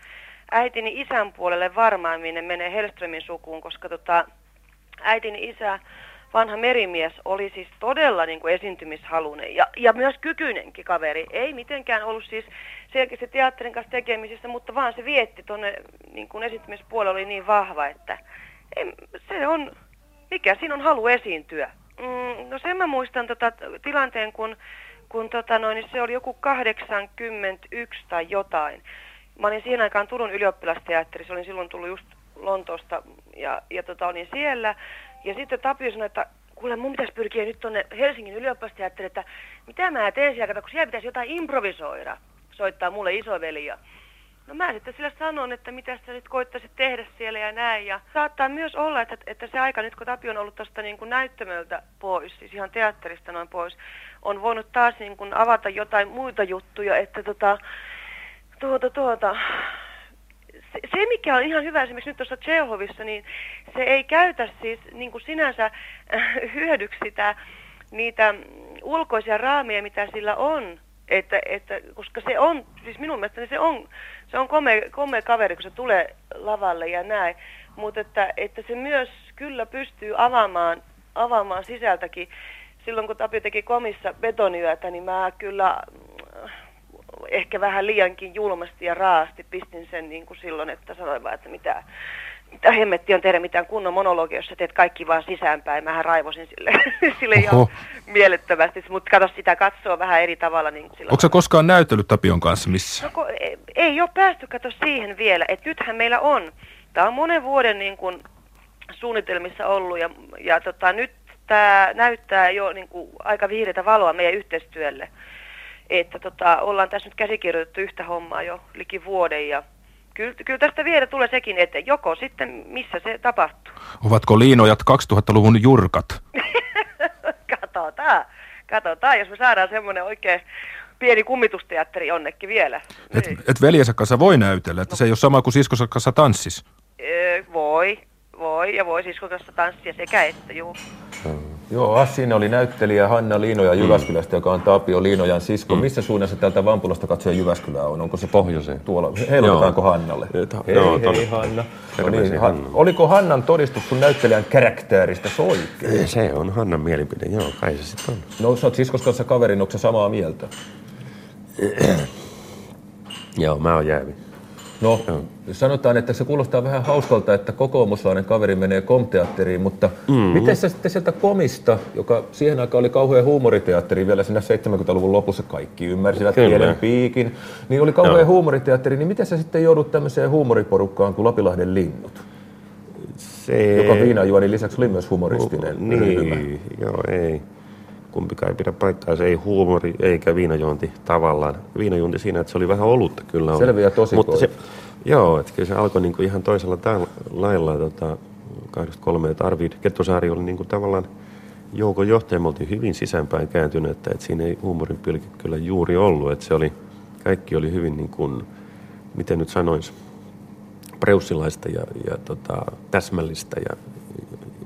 äitini isän puolelle varmaan, minne menee Hellströmin sukuun, koska tota, äitini isä, vanha merimies, oli siis todella niin kuin esiintymishalunen ja, ja myös kykyinenkin kaveri. Ei mitenkään ollut siis selkeästi teatterin kanssa tekemisissä, mutta vaan se vietti tuonne niin esiintymispuolelle oli niin vahva, että ei, se on, mikä siinä on halu esiintyä. Mm, no sen mä muistan tota, tilanteen, kun kun tota noin, niin se oli joku 81 tai jotain. Mä olin siihen aikaan Turun ylioppilasteatterissa, olin silloin tullut just Lontoosta ja, ja tota, olin siellä. Ja sitten Tapio sanoi, että kuule mun pitäisi pyrkiä nyt tuonne Helsingin ylioppilasteatteriin, että mitä mä teen siellä, kun siellä pitäisi jotain improvisoida, soittaa mulle isoveli. Ja No mä sitten sille sanon, että mitä sä nyt koittaisit tehdä siellä ja näin. Ja saattaa myös olla, että, että se aika nyt kun Tapio on ollut tuosta niin näyttämöltä pois, siis ihan teatterista noin pois, on voinut taas niin kuin avata jotain muita juttuja, että tota, tuota, tuota, se, se, mikä on ihan hyvä esimerkiksi nyt tuossa Tsehovissa, niin se ei käytä siis niin kuin sinänsä hyödyksi sitä, niitä ulkoisia raameja, mitä sillä on. Että, että, koska se on, siis minun mielestäni se on, se on komea, komea kaveri, kun se tulee lavalle ja näin. Mutta että, että se myös kyllä pystyy avaamaan, avaamaan sisältäkin. Silloin kun Tapio teki komissa betonyötä, niin mä kyllä mm, ehkä vähän liiankin julmasti ja raasti pistin sen niin kuin silloin, että sanoin vaan, että mitä, mitä hemmetti on tehdä mitään kunnon monologia, jos sä teet kaikki vaan sisäänpäin. Mähän raivosin sille, sille ihan mielettömästi, mutta kato sitä katsoa vähän eri tavalla. Niin sillä Onko sä koskaan näytellyt Tapion kanssa missä? No, ko, ei, ei ole päästy kato siihen vielä, että nythän meillä on. Tämä on monen vuoden niin kuin, suunnitelmissa ollut ja, ja tota, nyt tämä näyttää jo niin kuin, aika vihreitä valoa meidän yhteistyölle. että tota, ollaan tässä nyt käsikirjoitettu yhtä hommaa jo liki vuoden ja kyllä, kyllä tästä vielä tulee sekin, että joko sitten missä se tapahtuu. Ovatko liinojat 2000-luvun jurkat? katsotaan, katsotaan, jos me saadaan semmoinen oikein pieni kummitusteatteri jonnekin vielä. Et, Niin. et veljensä kanssa voi näytellä, että se ei ole sama kuin siskosä kanssa tanssis. Ö, voi, voi ja voi siskon kanssa tanssia sekä että, juu. Joo, Assine oli näyttelijä Hanna Liinoja Jyväskylästä, joka on Tapio Liinojan sisko. Missä suunnassa täältä Vampulasta katsoen Jyväskylää on? Onko se Pohjoiseen. tuolla? Heilutetaanko Joo. Hannalle? Hei, joo, hei. Hanna. No niin, Hannalle. Oliko Hannan todistus sun näyttelijän karakterista se oikein? Se on Hannan mielipide, joo, kai se sitten on. No sä oot siskos kanssa kaverin, onko samaa mieltä? Joo, mä oon jäävi. No, sanotaan, että se kuulostaa vähän hauskalta, että kokoomuslainen kaveri menee komteatteriin, mutta mm. miten se sitten sieltä komista, joka siihen aikaan oli kauhean huumoriteatteri vielä siinä 70-luvun lopussa, kaikki ymmärsivät Kyllä. pienen piikin, niin oli kauhean Joo. huumoriteatteri, niin miten sä sitten joudut tämmöiseen huumoriporukkaan kuin Lapilahden linnut, Se... joka viinajuonin lisäksi oli myös humoristinen ryhmä? Niin, joo, ei. Kumpikaan ei pidä paikkaa, se ei huumori eikä viinajuonti tavallaan. Viinajuonti siinä, että se oli vähän olutta kyllä. Oli. Selviä tosikoita. Mutta se, joo, että kyllä se alkoi niinku ihan toisella lailla tota, 83, että Arvid Kettosaari oli niinku tavallaan joukon johtaja. Me oltiin hyvin sisäänpäin kääntyneet, että siinä ei huumorin pilki kyllä juuri ollut. Että se oli, kaikki oli hyvin niin kuin, miten nyt sanoisi, preussilaista ja, ja tota, täsmällistä ja,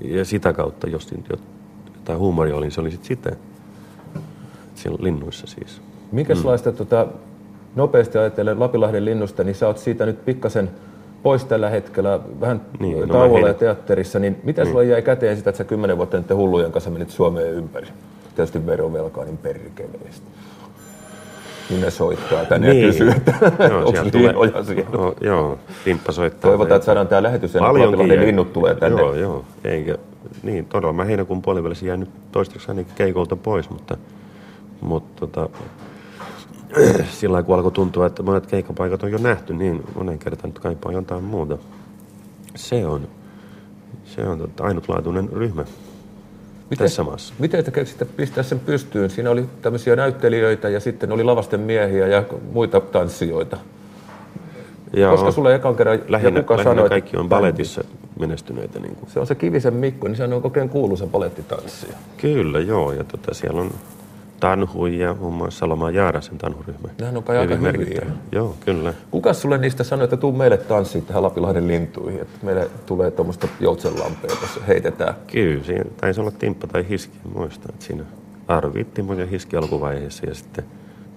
ja sitä kautta, jos jotain huumoria oli, niin se oli sitten sitä. Siellä linnuissa siis. Minkälaista tota, nopeasti ajatellen Lapilahden linnusta, niin sä oot siitä nyt pikkasen pois tällä hetkellä, vähän Niin, niin, no tauolla mä ja teatterissa, niin mitä sulla jäi käteen sitä, että sä kymmenen vuotta nyt hullujen kanssa menit Suomeen ympäri? Tietysti verovelkaa niin perkeleesti. Niin ne soittaa tänne niin. ja kysyy, että Joo, onko sieltä liinoja siellä. Joo, joo, Timppa soittaa. Toivotaan, että saadaan tämä lähetys ennen kuin Lapilahden linnut tulee tänne. Joo, joo. Eikä, niin, todella. Mä heinäkuun puolivälissä jäin nyt toistaiseksi ainakin keikolta pois, mutta, mutta tota, sillä lailla, kun alkoi tuntua, että monet keikkapaikat on jo nähty, niin monen kertaan nyt kaipaa jotain muuta. Se on, se on tota, ainutlaatuinen ryhmä tässä maassa. Miten te keksitte pistää sen pystyyn? Siinä oli tämmöisiä näyttelijöitä ja sitten oli lavasten miehiä ja muita tanssijoita. Ja Koska sulle ekan kerran lähinnä, joku lähinnä sanoi, että kaikki on baletissa menestyneitä. Niin kuin. Se on se Kivisen Mikko, niin sehän on kokeen kuuluisa palettitanssija. Kyllä, joo. Ja tota, siellä on Tanhu ja muun muassa Saloma Jaarasen tanhuryhmä. Nehän on kai aika hyviä. Joo, kyllä. Kuka sulle niistä sanoi, että tuu meille tanssiin tähän Lapilahden lintuihin, että meille tulee tuommoista joutsenlampea, tuossa heitetään. Kyllä, siinä taisi olla Timppa tai Hiski, muistan, että siinä Arvi, Timo ja Hiski alkuvaiheessa ja sitten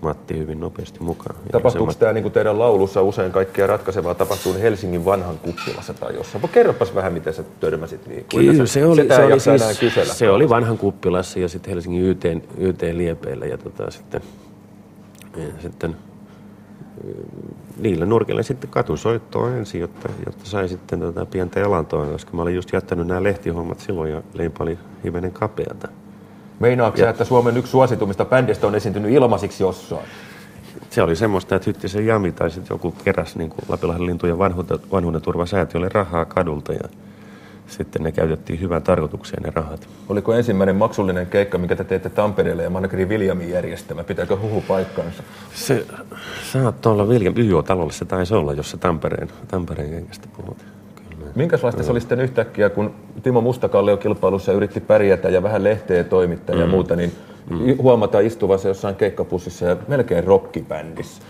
Matti hyvin nopeasti mukaan. Tapahtuuko tämä niin teidän laulussa usein kaikkea ratkaisevaa tapahtuu Helsingin vanhan kuppilassa tai jossain? Kerropas vähän, miten sä törmäsit niin. Kyllä, se oli, se oli, siis, kysellä. se oli vanhan kuppilassa ja sitten Helsingin YT, YT Liepeillä ja tota, sitten, ja sitten mm, niillä nurkilla sitten katusoittoa ensin, jotta, jotta sai sitten tätä pientä elantoa, koska mä olin just jättänyt nämä lehtihommat silloin ja leipä oli hivenen kapeata. Meinaatko sä, että Suomen yksi suositummista bändistä on esiintynyt ilmaisiksi jossain? Se oli semmoista, että Hyttisen Jami tai sitten joku keräsi niin kuin Lapilahden lintujen vanhuuden, turvasäätiölle rahaa kadulta ja sitten ne käytettiin hyvään tarkoitukseen ne rahat. Oliko ensimmäinen maksullinen keikka, mikä te teette Tampereelle ja Manageri Williamin järjestämä? Pitääkö huhu paikkaansa? Se saattoi olla Viljan YO-talolla, se taisi olla, jos se Tampereen, Tampereen kenkästä puhut. Minkälaista se oli sitten yhtäkkiä, kun Timo Mustakallio kilpailussa yritti pärjätä ja vähän lehteä toimittaa Mm. ja muuta, niin huomata istuvansa jossain keikkapussissa ja melkein rockibändissä.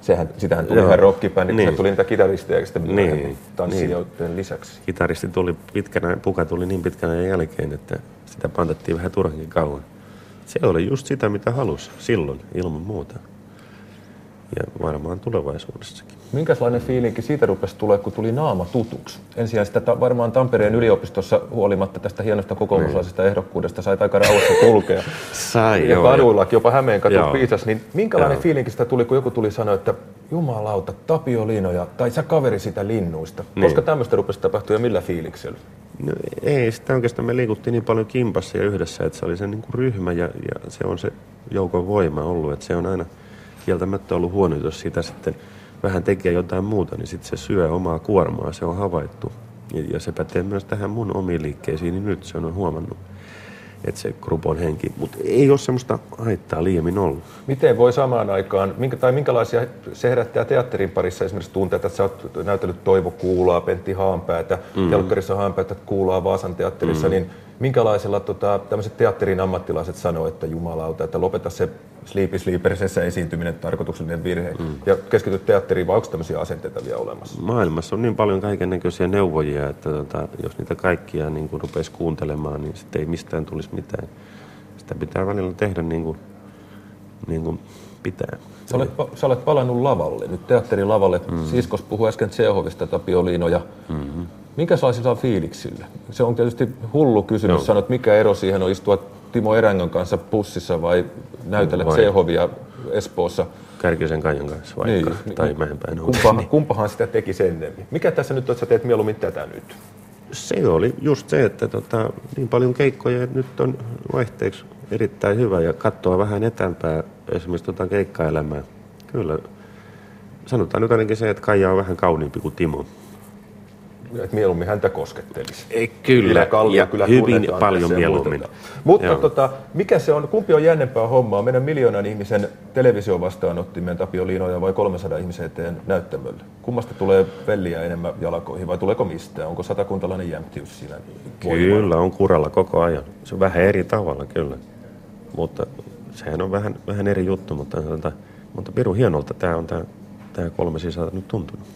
Sehän, sitähän tuli Joo. ihan rockibändi, niin. Niin. tuli niitä kitaristeja sitten Niin. niin. tanssijoiden lisäksi. Kitaristi tuli pitkänä, puka tuli niin pitkänä jälkeen, että sitä pantattiin vähän turhankin kauan. Se oli just sitä, mitä halusi silloin, ilman muuta. Ja varmaan tulevaisuudessakin. Minkälainen fiilinki siitä rupesi tulee, kun tuli naama tutuksi? Ensin sitä ta- varmaan Tampereen yliopistossa huolimatta tästä hienosta kokoomuslaisesta ehdokkuudesta sait aika rauhassa kulkea. Sai, ja joo. kaduillakin, jopa Hämeen katu piisas, niin minkälainen Joo. fiilinki sitä tuli, kun joku tuli sanoa, että jumalauta, Tapio Liinoja, tai sä kaveri sitä linnuista. Niin. Koska tämmöistä rupesi tapahtua ja millä fiiliksellä? No, ei, sitä oikeastaan me liikuttiin niin paljon kimpassa ja yhdessä, että se oli se niin kuin ryhmä ja, ja se on se joukon voima ollut. Että se on aina kieltämättä ollut huono, jos sitä sitten vähän tekee jotain muuta, niin sitten se syö omaa kuormaa, se on havaittu. Ja, se pätee myös tähän mun omiin liikkeisiin, niin nyt se on huomannut. että se grupon henki. Mutta ei ole semmoista haittaa liiemmin ollut. Miten voi samaan aikaan, minkä, tai minkälaisia se herättää teatterin parissa esimerkiksi tunteita, että sä oot näytellyt Toivo Kuulaa, Pentti Haanpäätä, mm. Telkkarissa Haanpäätä Kuulaa Vaasan teatterissa, mm. niin minkälaisella tota, tämmöiset teatterin ammattilaiset sanoo, että jumalauta, että lopeta se Sleepy Sleepersessä esiintyminen, tarkoituksellinen virhe, mm. ja keskity teatteriin, vai onko tämmöisiä asenteita vielä olemassa? Maailmassa on niin paljon kaiken näköisiä neuvojia, että tota, jos niitä kaikkia niin kuin rupesi kuuntelemaan, niin sitten ei mistään tulisi mitään. Sitä pitää välillä tehdä niin kuin, niin kuin pitää. Sä olet, sä olet palannut lavalle, nyt teatterin lavalle. Mm. Siskos puhui äsken Tsehovista, Tapio Liino, ja mm-hmm. Minkälaisilla fiiliksillä? Se on tietysti hullu kysymys no. sanoa, että mikä ero siihen on istua Timo Erängön kanssa pussissa vai näytellä vai. Tsehovia Espoossa. Kärkisen Kaijan kanssa vaikka, niin, tai Mäenpäin. Kumpa, kumpahan sitä teki sen Mikä tässä nyt on, että sä teet mieluummin tätä nyt? Se oli just se, että tota, niin paljon keikkoja, että nyt on vaihteeksi erittäin hyvä ja katsoa vähän etäämpää esimerkiksi tota keikkaelämää. Kyllä, sanotaan nyt ainakin se, että Kaija on vähän kauniimpi kuin Timo että mieluummin häntä koskettelisi. Ei, kyllä, Kallio, ja kyllä hyvin paljon mieluummin. Mutta tota, mikä se on, kumpi on jännempää hommaa, meidän miljoonan ihmisen televisio vastaanottimeen Tapio Liinoja vai 300 ihmisen eteen näyttämölle? Kummasta tulee velliä enemmän jalkoihin vai tuleeko mistään? Onko satakuntalainen jämptiys siinä? Kyllä, on kuralla koko ajan. Se on vähän eri tavalla, kyllä. Mutta sehän on vähän, vähän eri juttu, mutta, mutta, pirun hienolta tämä on tämä, tämä kolme sisältä nyt tuntunut.